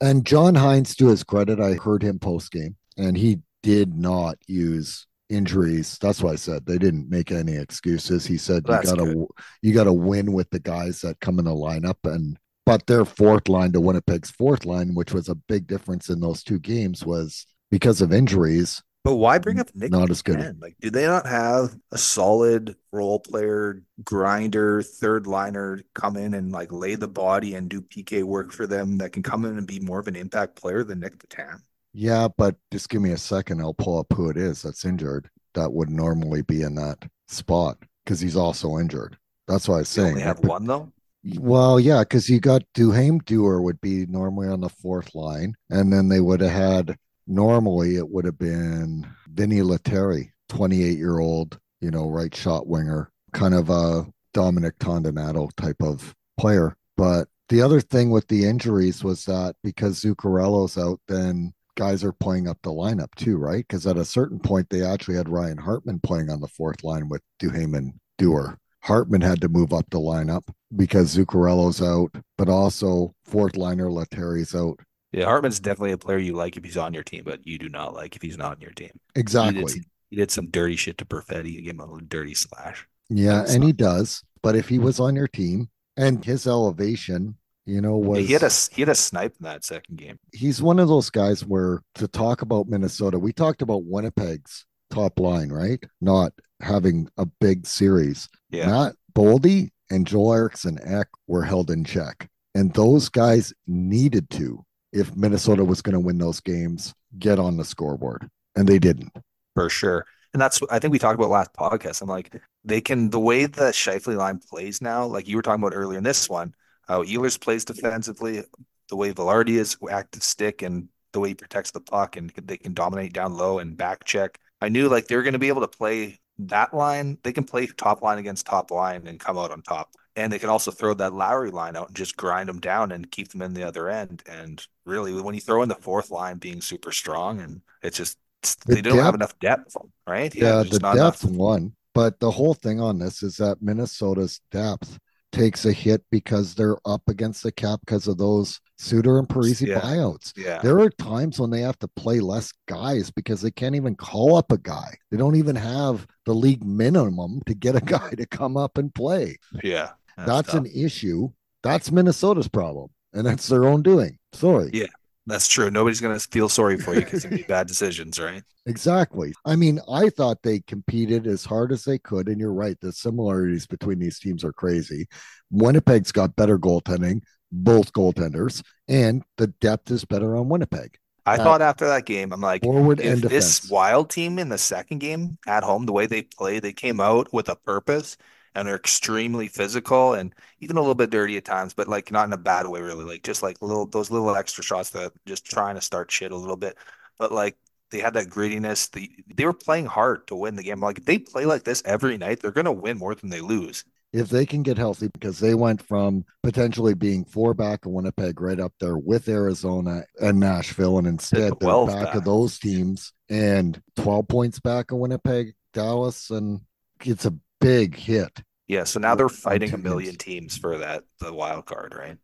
Speaker 2: And John Hynes, to his credit, I heard him post game, and he did not use injuries. That's why I said they didn't make any excuses. He said you gotta
Speaker 3: good.
Speaker 2: you gotta win with the guys that come in the lineup, and but their fourth line to Winnipeg's fourth line, which was a big difference in those two games, was because of injuries.
Speaker 3: But why bring up Nick
Speaker 2: Not as good.
Speaker 3: Like, do they not have a solid role player, grinder, third liner come in and like lay the body and do PK work for them that can come in and be more of an impact player than Nick Petan?
Speaker 2: Yeah, but just give me a second. I'll pull up who it is that's injured. That would normally be in that spot because he's also injured. That's why I was
Speaker 3: They
Speaker 2: saying.
Speaker 3: only have one though.
Speaker 2: Well, yeah, because you got Duhaime Dewar would be normally on the fourth line, and then they would have had normally it would have been Vinni Lettieri, 28 year old, you know, right shot winger, kind of a Dominic Toninato type of player. But the other thing with the injuries was that because Zuccarello's out, then guys are playing up the lineup too, right? Because at a certain point, they actually had Ryan Hartman playing on the fourth line with Duhaime and Dewar. Hartman had to move up the lineup because Zuccarello's out, but also fourth liner Lettieri's out.
Speaker 3: Yeah, Hartman's definitely a player you like if he's on your team, but you do not like if he's not on your team. He
Speaker 2: Exactly.
Speaker 3: did, he did some dirty shit to Perfetti. He gave him a little dirty slash.
Speaker 2: Yeah, and
Speaker 3: not-
Speaker 2: he does. But if he was on your team and his elevation, you know, was
Speaker 3: he had a he had a snipe in that second game.
Speaker 2: he's one of those guys where to talk about Minnesota, we talked about Winnipeg's top line, right? Not having a big series.
Speaker 3: Yeah,
Speaker 2: Matt Boldy and Joel Eriksson Ek were held in check. And those guys needed to, if Minnesota was going to win those games, get on the scoreboard. And they didn't.
Speaker 3: for sure. And that's I think we talked about last podcast. I'm like, they can the way the Scheifele line plays now, like you were talking about earlier in this one, how Ehlers plays defensively, the way Vilardi is active stick, and the way he protects the puck, and they can dominate down low and back check. I knew like they're going to be able to play that line. They can play top line against top line and come out on top. And they can also throw that Lowry line out and just grind them down and keep them in the other end. And really, when you throw in the fourth line being super strong, and it's just
Speaker 2: The
Speaker 3: they don't have enough depth, right?
Speaker 2: Yeah,
Speaker 3: there's
Speaker 2: the
Speaker 3: not
Speaker 2: depth
Speaker 3: enough.
Speaker 2: one. But the whole thing on this is that Minnesota's depth takes a hit because they're up against the cap because of those Suter and Parise
Speaker 3: Yeah.
Speaker 2: buyouts.
Speaker 3: Yeah,
Speaker 2: There are times when they have to play less guys because they can't even call up a guy. They don't even have the league minimum to get a guy to come up and play.
Speaker 3: yeah.
Speaker 2: That's,
Speaker 3: tough.
Speaker 2: an issue. That's Minnesota's problem, and that's their own doing. Sorry.
Speaker 3: Yeah.
Speaker 4: That's true. Nobody's going to feel sorry for you because you made bad decisions, right?
Speaker 2: Exactly. I mean, I thought they competed as hard as they could. And you're right. The similarities between these teams are crazy. Winnipeg's got better goaltending, both goaltenders, and the depth is better on Winnipeg.
Speaker 4: I
Speaker 2: Uh,
Speaker 4: thought after that game, I'm like,
Speaker 2: Forward
Speaker 4: if this wild team in the second game at home, the way they played, they came out with a purpose and are extremely physical and even a little bit dirty at times, but like not in a bad way, really. Like just like little those little extra shots that just trying to start shit a little bit. But like they had that grittiness. The they were playing hard to win the game. Like if they play like this every night, they're gonna win more than they lose.
Speaker 2: if they can get healthy, because they went from potentially being four back of Winnipeg right up there with Arizona and Nashville, and instead they're back,
Speaker 4: back.
Speaker 2: of those teams and 12 points back of Winnipeg, Dallas, and it's a big hit.
Speaker 4: Yeah, so now they're fighting a million teams for that the wild card, right?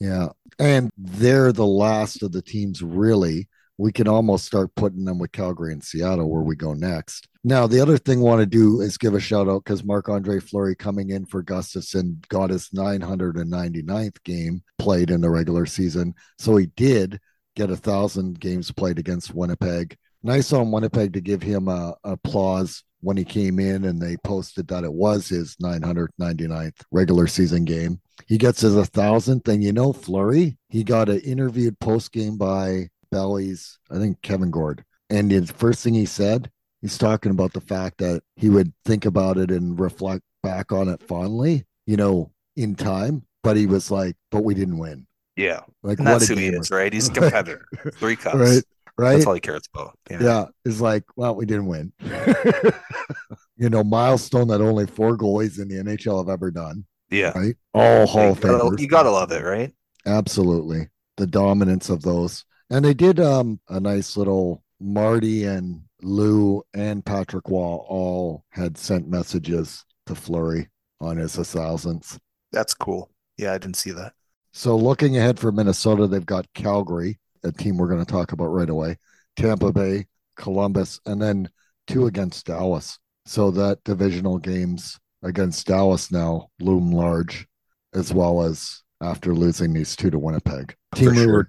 Speaker 2: Yeah. And they're the last of the teams, really. We can almost start putting them with Calgary and Seattle where we go next. Now, the other thing I want to do is give a shout out because Marc Andre Fleury coming in for Gustavsson got his 999th game played in the regular season. So he did get a thousand games played against Winnipeg. Nice on Winnipeg to give him a applause when he came in and they posted that it was his 999th regular season game. He gets his a thousandth, and you know, Fleury, he got an interviewed post game by Belly's, I think Kevin Gord. And the first thing he said, he's talking about the fact that he would think about it and reflect back on it fondly, you know, in time. But he was like, but we didn't win.
Speaker 4: Yeah.
Speaker 2: Like,
Speaker 4: And
Speaker 2: what
Speaker 4: that's
Speaker 2: a
Speaker 4: who he is, right? He's a competitor. Three cups.
Speaker 2: Right. Right.
Speaker 4: That's all he cares about.
Speaker 2: Yeah. It's like, well, we didn't win. you know, milestone that only four goalies in the NHL have ever done.
Speaker 4: Yeah.
Speaker 2: Right. All Hall of
Speaker 4: you, gotta,
Speaker 2: Famers.
Speaker 4: you gotta love it, right?
Speaker 2: Absolutely. The dominance of those. And they did um a nice little Marty and Lou and Patrick Roy all had sent messages to Fleury on his thousands.
Speaker 4: That's cool. Yeah, I didn't see that.
Speaker 2: So looking ahead for Minnesota, they've got Calgary, a team we're going to talk about right away, Tampa Bay, Columbus, and then two against Dallas. So that divisional games against Dallas now loom large, as well as after losing these two to Winnipeg. Team we were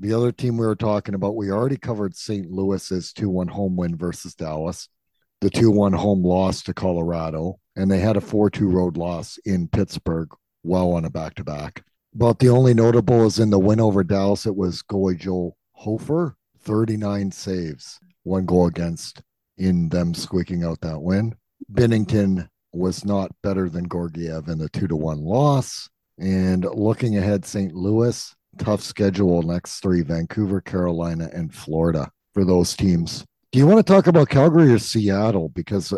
Speaker 2: the other team we were talking about, we already covered St. Louis's 2 1 home win versus Dallas, the 2 1 home loss to Colorado, and they had a 4 2 road loss in Pittsburgh, well on a back to back. But the only notable is in the win over Dallas, it was goalie Joel Hofer, 39 saves, one goal against in them squeaking out that win. Binnington was not better than Georgiev in the two to one loss. And looking ahead, St. Louis, tough schedule next three Vancouver, Carolina, and Florida for those teams. Do you want to talk about Calgary or Seattle? Because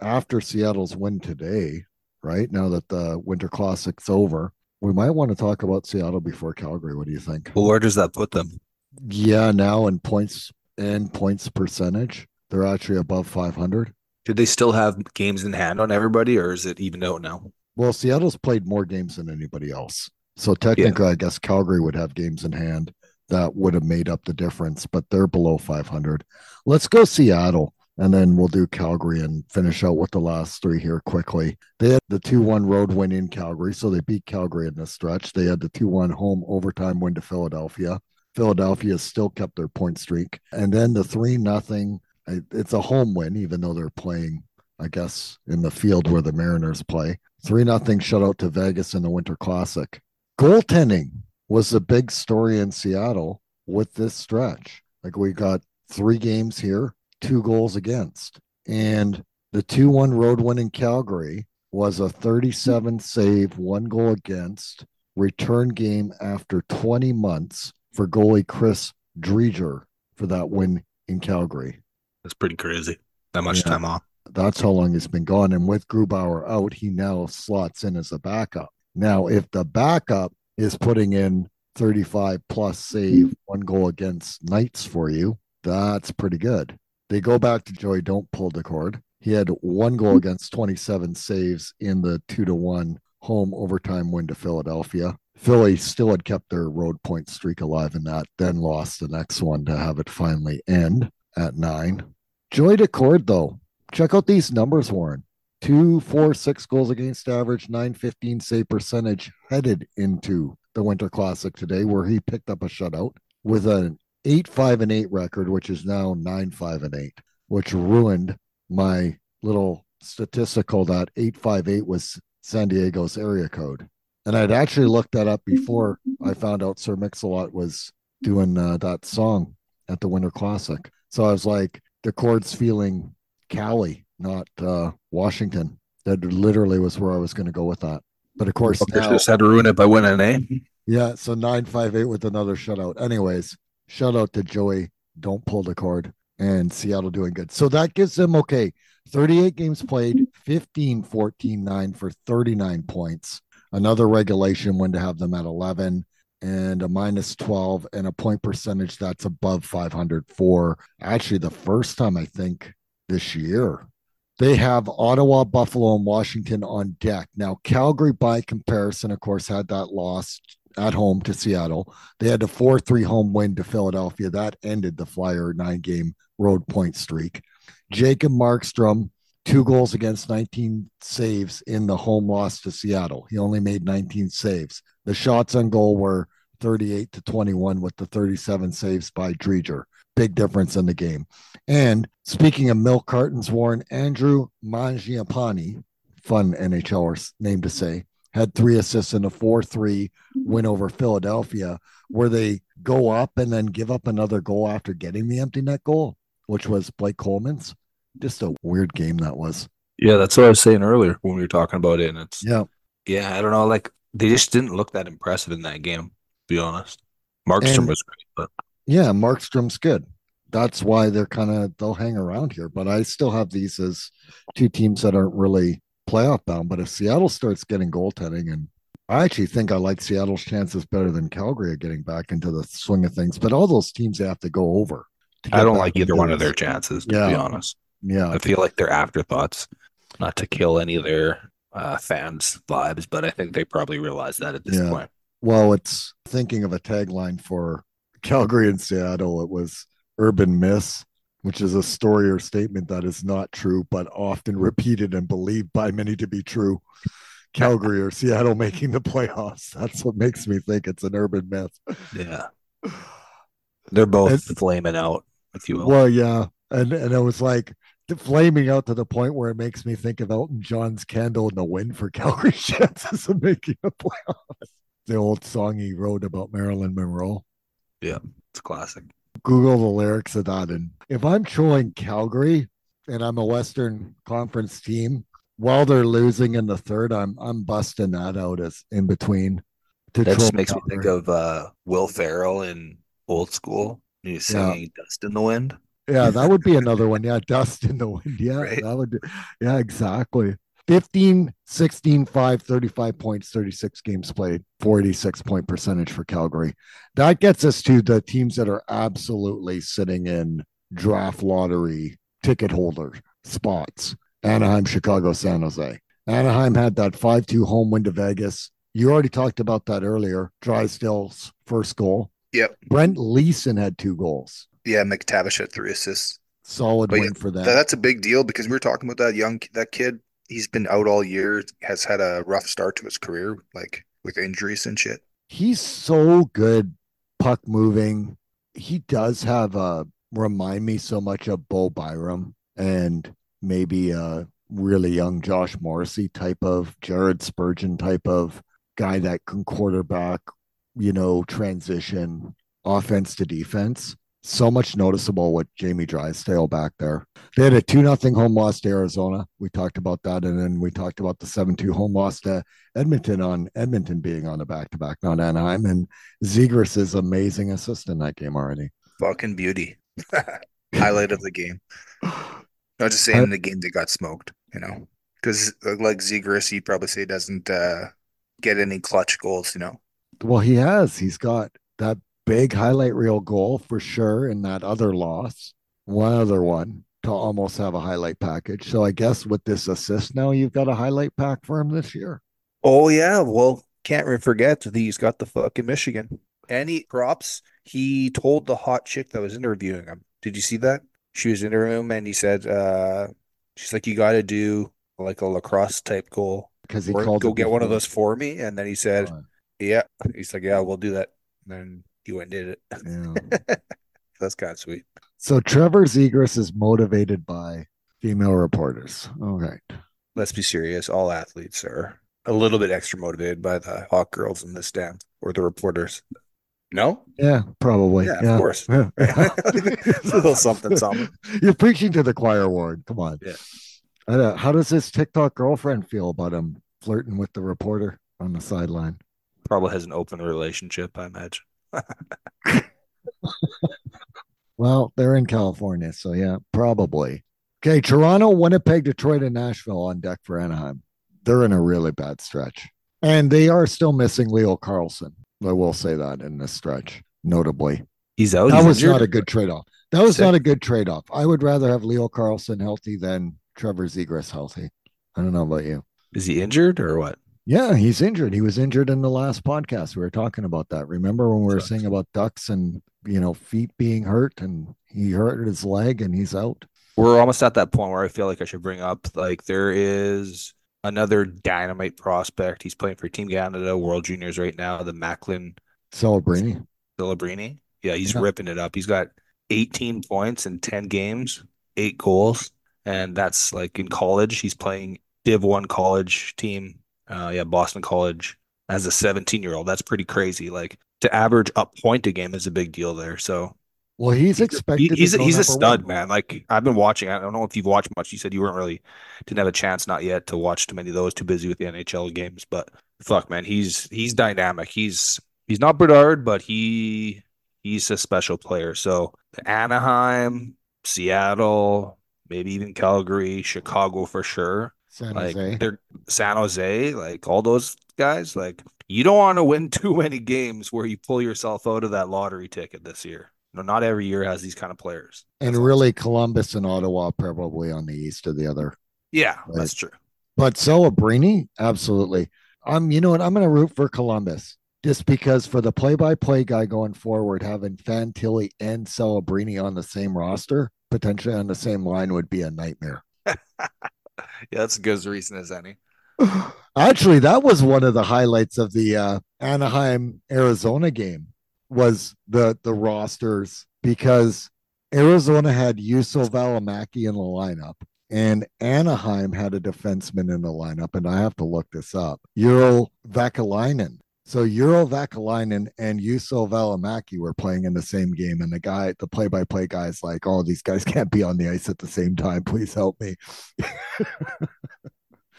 Speaker 2: after Seattle's win today, right now that the Winter Classic's over, we might want to talk about Seattle before Calgary. What do you think?
Speaker 4: Well, where does that put them?
Speaker 2: Yeah, now in points and points percentage, they're actually above 500.
Speaker 4: Do they still have games in hand on everybody, or is it even out now?
Speaker 2: Well, Seattle's played more games than anybody else. So technically, I guess Calgary would have games in hand that would have made up the difference, but they're below 500. Let's go Seattle, and then we'll do Calgary and finish out with the last three here quickly. They had the 2 1 road win in Calgary, so they beat Calgary in this stretch. They had the 2 1 home overtime win to Philadelphia. Philadelphia still kept their point streak. And then the 3 nothing. It's a home win, even though they're playing, I guess, in the field where the Mariners play. 3 nothing shutout to Vegas in the Winter Classic. Goaltending was the big story in Seattle with this stretch. Like we got three games here, two goals against. And the 2 1 road win in Calgary was a 37 save, one goal against return game after 20 months for goalie Chris Driedger for that win in Calgary.
Speaker 4: That's pretty crazy. That much
Speaker 2: Yeah.
Speaker 4: time off.
Speaker 2: That's how long he's been gone. And with Grubauer out, he now slots in as a backup. Now, if the backup is putting in 35 plus save, one goal against Knights for you, that's pretty good. They go back to Joey, don't pull the cord. He had one goal mm-hmm. against 27 saves in the two to one home overtime win to Philadelphia. Philly still had kept their road point streak alive in that, then lost the next one to have it finally end at nine. Joey Daccord, though, check out these numbers, Warren. Two, four, six goals against average, 915 save percentage headed into the Winter Classic today, where he picked up a shutout with an eight five and eight record, which is now nine five and eight, which ruined my little statistical that eight five eight was San Diego's area code. And I'd actually looked that up before I found out Sir Mix-a-Lot was doing uh, that song at the Winter Classic. So I was like, the chord's feeling Cali, not uh, Washington. That literally was where I was going to go with that. But of course,
Speaker 5: They
Speaker 2: now,
Speaker 5: just had to ruin it by winning, eh?
Speaker 2: yeah. So nine five eight with another shutout. Anyways, shout out to Joey. Don't pull the cord and Seattle doing good. So that gives them okay. 38 games played, 15 14 9 for 39 points. Another regulation win to have them at 11 and a minus 12 and a point percentage that's above 500 for actually the first time I think this year. They have Ottawa, Buffalo, and Washington on deck. Now, Calgary, by comparison, of course, had that loss at home to Seattle. They had a 4 3 home win to Philadelphia. That ended the Flyer nine game road point streak. Jacob Markstrom, two goals against 19 saves in the home loss to Seattle. He only made 19 saves. The shots on goal were 38 to 21 with the 37 saves by Driedger. Big difference in the game. And speaking of milk cartons, Warren, Andrew Mangiapane, fun NHL name to say, had three assists in a 4 3 mm-hmm. win over Philadelphia, where they go up and then give up another goal after getting the empty net goal, which was Blake Coleman's. Just a weird game that was.
Speaker 5: Yeah, that's what I was saying earlier when we were talking about it. And it's
Speaker 2: Yeah.
Speaker 5: yeah, I don't know, like they just didn't look that impressive in that game, to be honest. Markstrom
Speaker 2: And-
Speaker 5: was great, but
Speaker 2: Yeah, Markstrom's good. That's why they're kind of they'll hang around here. But I still have these as two teams that aren't really playoff bound. But if Seattle starts getting goaltending, and I actually think I like Seattle's chances better than Calgary of getting back into the swing of things. But all those teams have to go over. to
Speaker 5: I don't like either one of their chances, to be honest.
Speaker 2: Yeah,
Speaker 5: I feel like they're afterthoughts, not to kill any of their uh, fans' vibes, but I think they probably realize that at this
Speaker 2: Yeah.
Speaker 5: point.
Speaker 2: Well, it's thinking of a tagline for Calgary and Seattle. It was urban myths, which is a story or statement that is not true, but often repeated and believed by many to be true. Calgary or Seattle making the playoffs. That's what makes me think it's an urban myth.
Speaker 5: Yeah. They're both
Speaker 2: It's-
Speaker 5: flaming out, if you will.
Speaker 2: Well, yeah. And and it was like flaming out to the point where it makes me think of Elton John's candle in the wind for Calgary chances of making the playoffs. The old song he wrote about Marilyn Monroe.
Speaker 5: Yeah, it's classic.
Speaker 2: Google the lyrics of that. And if I'm trolling Calgary and I'm a Western Conference team, while they're losing in the third, I'm I'm busting that out as in between. To
Speaker 5: That just makes me think of uh, Will Ferrell in Old School.
Speaker 2: Yeah.
Speaker 5: singing Dust in the Wind.
Speaker 2: Yeah, that would be another one. Yeah, dust in the wind. Yeah,
Speaker 5: Right.
Speaker 2: that would. Yeah, exactly. 15, 16, 5, 35 points, 36 games played, 46 point percentage for Calgary. That gets us to the teams that are absolutely sitting in draft lottery ticket holder spots Anaheim, Chicago, San Jose. Anaheim had that 5 2 home win to Vegas. You already talked about that earlier. Drysdale's first goal.
Speaker 4: Yep.
Speaker 2: Brent Leason had two goals.
Speaker 4: Yeah, McTavish had three assists.
Speaker 2: Solid
Speaker 4: But
Speaker 2: win
Speaker 4: yeah,
Speaker 2: for.
Speaker 4: That- That's a big deal because we were talking about that young that kid. He's been out all year, has had a rough start to his career, like with injuries and shit.
Speaker 2: he's so good puck moving. He does have a remind me so much of Bo Byram and maybe a really young Josh Morrissey type of Jared Spurgeon type of guy that can quarterback, you know, transition offense to defense. So much noticeable with Jamie Drysdale back there. They had a 2 nothing home loss to Arizona. We talked about that. And then we talked about the 7 2 home loss to Edmonton on Edmonton being on a back to back, not Anaheim. And Zegras is amazing assist in that game already.
Speaker 4: Fucking beauty. Highlight of the game. Not just saying the game they got smoked, you know, because like Zegras, you'd probably say doesn't uh, get any clutch goals, you know.
Speaker 2: Well, he has. He's got that big highlight reel goal for sure in that other loss. One other one to almost have a highlight package. So I guess with this assist now, you've got a highlight pack for him this year.
Speaker 3: Oh yeah, well, can't forget that he's got the fucking Michigan. And he props, he told the hot chick that was interviewing him. Did you see that? She was interviewing him and he said, uh, she's like, you gotta do like a lacrosse type goal.
Speaker 2: Because he
Speaker 3: Or
Speaker 2: called
Speaker 3: go get one of those for me. And then he said, Yeah. He's like, Yeah, we'll do that. And then he went and did it.
Speaker 2: yeah.
Speaker 3: That's kind of sweet.
Speaker 2: So Trevor Zegras is motivated by female reporters. All right.
Speaker 3: Let's be serious. All athletes are a little bit extra motivated by the hot girls in the stand or the reporters. No?
Speaker 2: Yeah, probably.
Speaker 3: Yeah, of course.
Speaker 2: Yeah.
Speaker 3: It's a little something, something.
Speaker 2: You're preaching to the choir, Ward. Come on.
Speaker 3: Yeah.
Speaker 2: I don't- uh, how does his TikTok girlfriend feel about him flirting with the reporter on the sideline?
Speaker 3: Probably has an open relationship, I imagine.
Speaker 2: Well, they're in California, so yeah, probably. Okay, Toronto, Winnipeg, Detroit, and Nashville on deck for Anaheim. They're in a really bad stretch. And they are still missing Leo Carlsson. I will say that in this stretch, notably.
Speaker 3: He's out.
Speaker 2: that
Speaker 3: He's
Speaker 2: was
Speaker 3: injured.
Speaker 2: not a good trade off. That was
Speaker 3: Sick.
Speaker 2: not a good trade off. I would rather have Leo Carlsson healthy than Trevor Zegras healthy. I don't know about you.
Speaker 3: Is he injured or what?
Speaker 2: Yeah, he's injured. He was injured in the last podcast. We were talking about that. Remember when we were
Speaker 3: Sucks.
Speaker 2: saying about ducks and you know feet being hurt, and he hurt his leg and he's out.
Speaker 3: We're almost at that point where I feel like I should bring up like there is another dynamite prospect. He's playing for Team Canada, World Juniors right now, the Macklin
Speaker 2: Celebrini.
Speaker 3: Celebrini. Yeah, he's
Speaker 2: Yeah.
Speaker 3: ripping it up. He's got 18 points in 10 games, eight goals, and that's like in college. He's playing Div 1 college team. Uh, yeah, Boston College as a 17 year old. That's pretty crazy. Like to average a point a game is a big deal there. So
Speaker 2: Well, he's,
Speaker 3: He's a-
Speaker 2: expected.
Speaker 3: he- he's
Speaker 2: to
Speaker 3: a, he's a stud,
Speaker 2: one.
Speaker 3: man. Like I've been watching. I don't know if you've watched much. You said you weren't really didn't have a chance, not yet, to watch too many of those. Too busy with the NHL games. But fuck, man, he's he's dynamic. He's he's not Bedard, but he he's a special player. So Anaheim, Seattle, maybe even Calgary, Chicago for sure.
Speaker 2: San
Speaker 3: Like
Speaker 2: Jose.
Speaker 3: they're San Jose, like all those guys. Like you don't want to win too many games where you pull yourself out of that lottery ticket this year. No, not every year has these kind of players.
Speaker 2: and
Speaker 3: That's
Speaker 2: really Columbus and Ottawa probably on the east of the other.
Speaker 3: Yeah,
Speaker 2: Right.
Speaker 3: that's true.
Speaker 2: But Celebrini, absolutely. I'm, um, you know what? I'm going to root for Columbus just because for the play-by-play guy going forward, having Fantilli and Celebrini on the same roster, potentially on the same line, would be a nightmare.
Speaker 3: Yeah, that's good as reason as any.
Speaker 2: Actually, that was one of the highlights of the uh, Anaheim Arizona game was the the rosters because Arizona had Juuso Valimaki in the lineup and Anaheim had a defenseman in the lineup, and I have to look this up. Urho Vaakanainen. So Urho Vaakanainen and Juuso Valimaki were playing in the same game, and the guy, the play-by-play guy, is like, "Oh, these guys can't be on the ice at the same time. Please help me."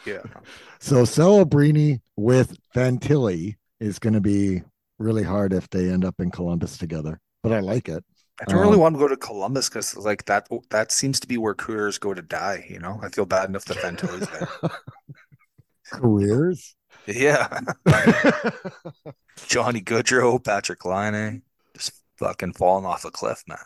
Speaker 3: Yeah.
Speaker 2: So Celebrini with Fantilli is going to be really hard if they end up in Columbus together. But I like it.
Speaker 6: I don't really
Speaker 2: Um,
Speaker 6: want to go to Columbus because like that that seems to be where careers go to die. You know, I feel bad enough that Fantilli's there.
Speaker 2: Careers.
Speaker 3: Yeah. Johnny Gaudreau, Patrik Laine, just fucking falling off a cliff, man.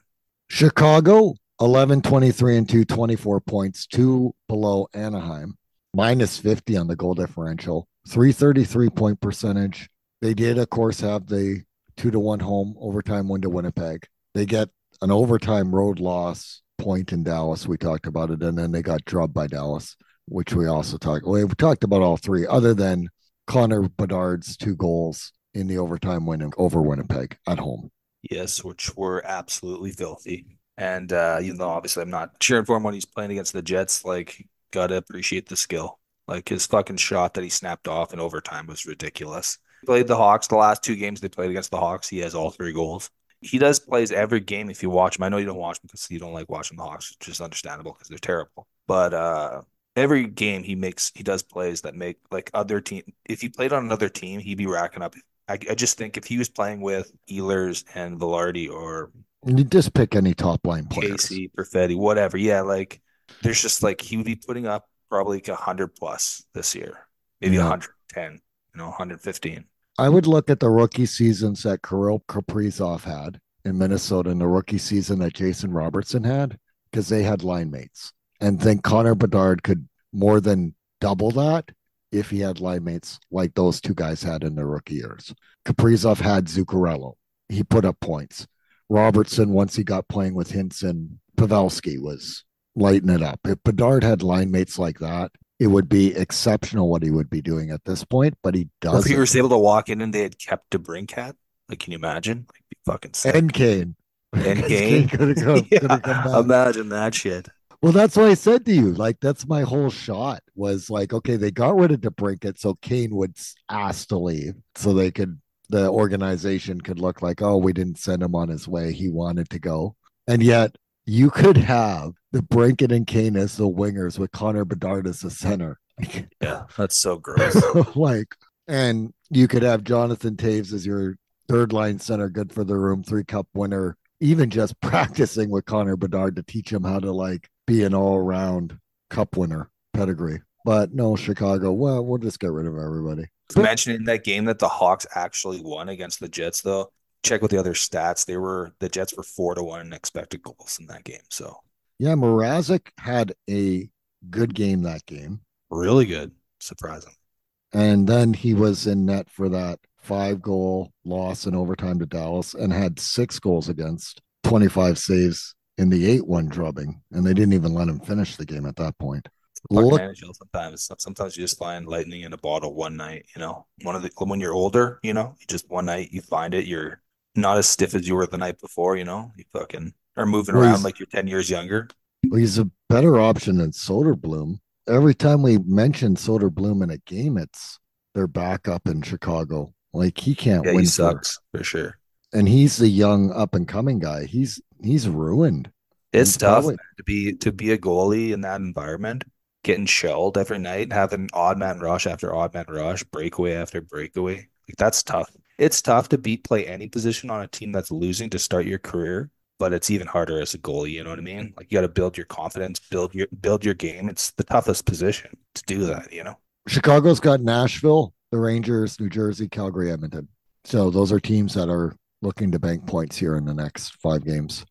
Speaker 2: Chicago 11, 23, and 2, 24 points, two below Anaheim, minus 50 on the goal differential, 333 point percentage. They did, of course, have the two to one home overtime win to Winnipeg. They get an overtime road loss point in Dallas. We talked about it. And then they got drubbed by Dallas, which we also talked. We talked about all three, other than Connor Bedard's two goals in the overtime win over Winnipeg at home.
Speaker 3: Yes, which were absolutely filthy. And uh, you know, obviously I'm not cheering for him when he's playing against the Jets. Like, gotta appreciate the skill. Like his fucking shot that he snapped off in overtime was ridiculous. He Played the Hawks the last two games they played against the Hawks. He has all three goals. He does plays every game if you watch him. I know you don't watch him because you don't like watching the Hawks, which is understandable because they're terrible. But uh every game he makes he does plays that make like other team if he played on another team, he'd be racking up. I, I just think if he was playing with Ehlers and Vilardi or
Speaker 2: You just pick any top line players.
Speaker 3: Casey, Perfetti, whatever. Yeah, like there's just like he would be putting up probably like a hundred plus this year, maybe a
Speaker 2: Yeah.
Speaker 3: hundred ten, you know, hundred fifteen.
Speaker 2: I would look at the rookie seasons that Kirill Kaprizov had in Minnesota and the rookie season that Jason Robertson had because they had line mates and think Connor Bedard could more than double that if he had line mates like those two guys had in their rookie years. Kaprizov had Zuccarello. He put up points. Robertson, once he got playing with Hinson, Pavelski was lighting it up. If Bedard had line mates like that, it would be exceptional what he would be doing at this point, but he
Speaker 3: Or if
Speaker 2: doesn't.
Speaker 3: he was able to walk in and they had kept DeBrincat, like can you imagine? Like be fucking sick.
Speaker 2: and Kane.
Speaker 3: And Kane?
Speaker 2: Kane
Speaker 3: Yeah,
Speaker 2: could've come back.
Speaker 3: imagine that shit.
Speaker 2: Well, that's what I said to you. Like, that's my whole shot was like, okay, they got rid of DeBrincat so Kane would ask to leave so they could, the organization could look like, oh, we didn't send him on his way. He wanted to go. And yet you could have DeBrincat and Kane as the wingers with Connor Bedard as the center.
Speaker 3: Yeah, that's so gross.
Speaker 2: like, and you could have Jonathan Toews as your third line center, good for the room, three cup winner, even just practicing with Connor Bedard to teach him how to like be an all around cup winner pedigree. But no, Chicago, well, we'll just get rid of everybody.
Speaker 3: To mention in that game that the Hawks actually won against the Jets, though, check with the other stats. They were the Jets were four to one in expected goals in that game. So
Speaker 2: Yeah, Mrazek had a good game that game.
Speaker 3: really good, surprising.
Speaker 2: And then he was in net for that five goal loss in overtime to Dallas and had six goals against 25 saves in the 8 1 drubbing. And they didn't even let him finish the game at that point. Look,
Speaker 3: sometimes. Sometimes you just find lightning in a bottle one night. You know, one of the when you're older, you know, you just one night you find it. You're not as stiff as you were the night before. You know, you fucking are moving
Speaker 2: Well,
Speaker 3: around like you're ten years younger.
Speaker 2: well, he's a better option than Soderblom. Every time we mention Soderblom in a game, it's their backup in Chicago. Like he can't
Speaker 3: Yeah,
Speaker 2: win
Speaker 3: he
Speaker 2: for-
Speaker 3: sucks for sure.
Speaker 2: and he's the young up and coming guy. He's he's ruined.
Speaker 3: It's tough
Speaker 2: probably-
Speaker 3: man, to be to be a goalie in that environment, getting shelled every night, having odd man rush after odd man rush, breakaway after breakaway. Like that's tough. It's tough to beat play any position on a team that's losing to start your career, but it's even harder as a goalie, you know what I mean? Like you got to build your confidence, build your build your game. It's the toughest position to do that, you know.
Speaker 2: Chicago's got Nashville, the Rangers, New Jersey, Calgary, Edmonton. So those are teams that are looking to bank points here in the next five games.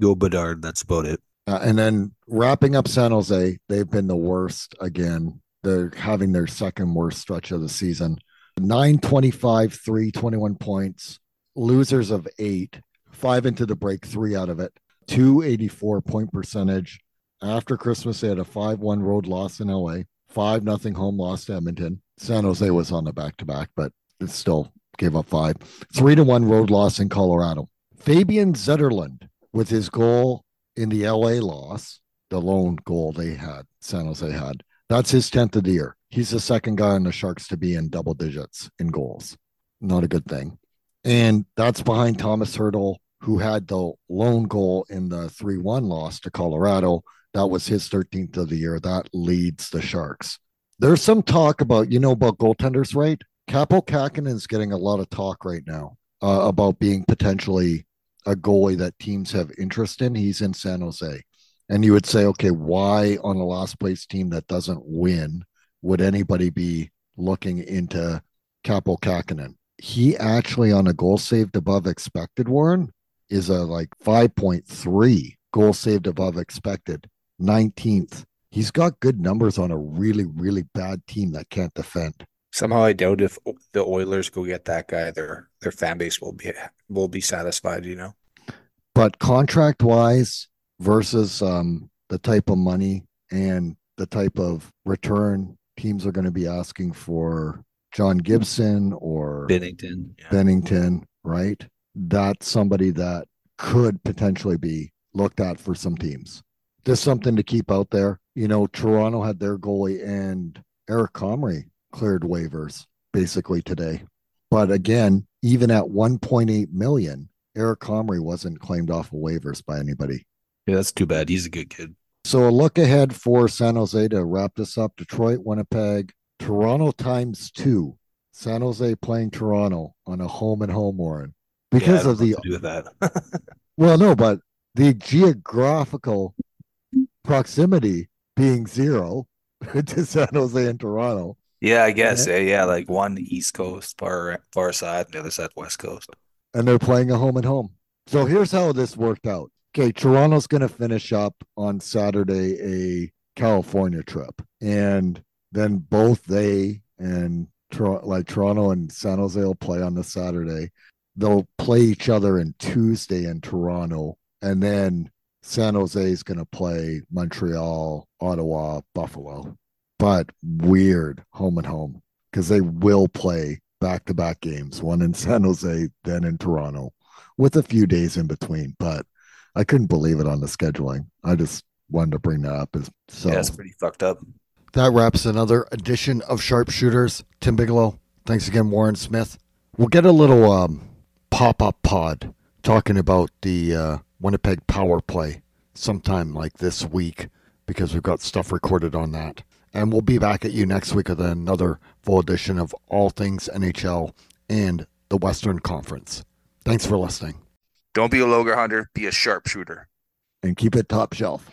Speaker 3: Go Bedard, that's about it.
Speaker 2: Uh, and then wrapping up San Jose, they've been the worst again. They're having their second worst stretch of the season. 925, 321 points, losers of eight, five into the break, three out of it, 284 point percentage. After Christmas, they had a 5 1 road loss in LA, 5 nothing home loss to Edmonton. San Jose was on the back to back, but it still gave up five. 3 to 1 road loss in Colorado. Fabian Zetterlund with his goal in the LA loss, the lone goal they had, San Jose had. That's his 10th of the year. He's the second guy on the Sharks to be in double digits in goals. Not a good thing. And that's behind Tomas Hertl, who had the lone goal in the 3 1 loss to Colorado. That was his 13th of the year. That leads the Sharks. There's some talk about, you know, about goaltenders, right? Kaapo Kähkönen is getting a lot of talk right now uh, about being potentially a goalie that teams have interest in. He's in San Jose. And you would say, okay, why on a last place team that doesn't win would anybody be looking into Kaapo Kähkönen? He actually on a goal saved above expected, Warren, is a like 5.3 goal saved above expected, 19th. He's got good numbers on a really, really bad team that can't defend.
Speaker 7: Somehow I doubt if the Oilers go get that guy, their their fan base will be will be satisfied. You know,
Speaker 2: but contract wise versus um, the type of money and the type of return teams are going to be asking for John Gibson or
Speaker 3: Binnington. Yeah.
Speaker 2: Binnington, right? That's somebody that could potentially be looked at for some teams. Just something to keep out there. You know, Toronto had their goalie and Eric Comrie cleared waivers basically today. But again, even at 1.8 million, Eric Comrie wasn't claimed off of waivers by anybody.
Speaker 3: Yeah, that's too bad. He's a good kid.
Speaker 2: So a look ahead for San Jose to wrap this up. Detroit, Winnipeg, Toronto times two. San Jose playing Toronto on a home and home, Warren. Because
Speaker 3: Yeah,
Speaker 2: of the
Speaker 3: do that.
Speaker 2: well, no, but the geographical proximity being zero to San Jose and Toronto.
Speaker 3: yeah, I guess. Yeah, eh, yeah, like one East Coast far far side, and the other side West Coast.
Speaker 2: and they're playing a home and home. So here's how this worked out. Okay, Toronto's going to finish up on Saturday a California trip, and then both they and like Toronto and San Jose will play on the Saturday. They'll play each other in Tuesday in Toronto, and then San Jose is going to play Montreal, Ottawa, Buffalo. But weird home and home because they will play back to back games, one in San Jose, then in Toronto. with a few days in between. But I couldn't believe it on the scheduling. I just wanted to bring that up. As, so
Speaker 5: Yeah, it's pretty fucked up.
Speaker 2: that wraps another edition of Sharpshooters. Tim Bigelow, thanks again, Warren Smith. We'll get a little um, pop up pod talking about the uh, Winnipeg power play sometime like this week because we've got stuff recorded on that. And we'll be back at you next week with another full edition of all things NHL and the Western Conference. Thanks for listening
Speaker 4: Don't be a loger hunter, be a sharpshooter.
Speaker 2: and keep it top shelf.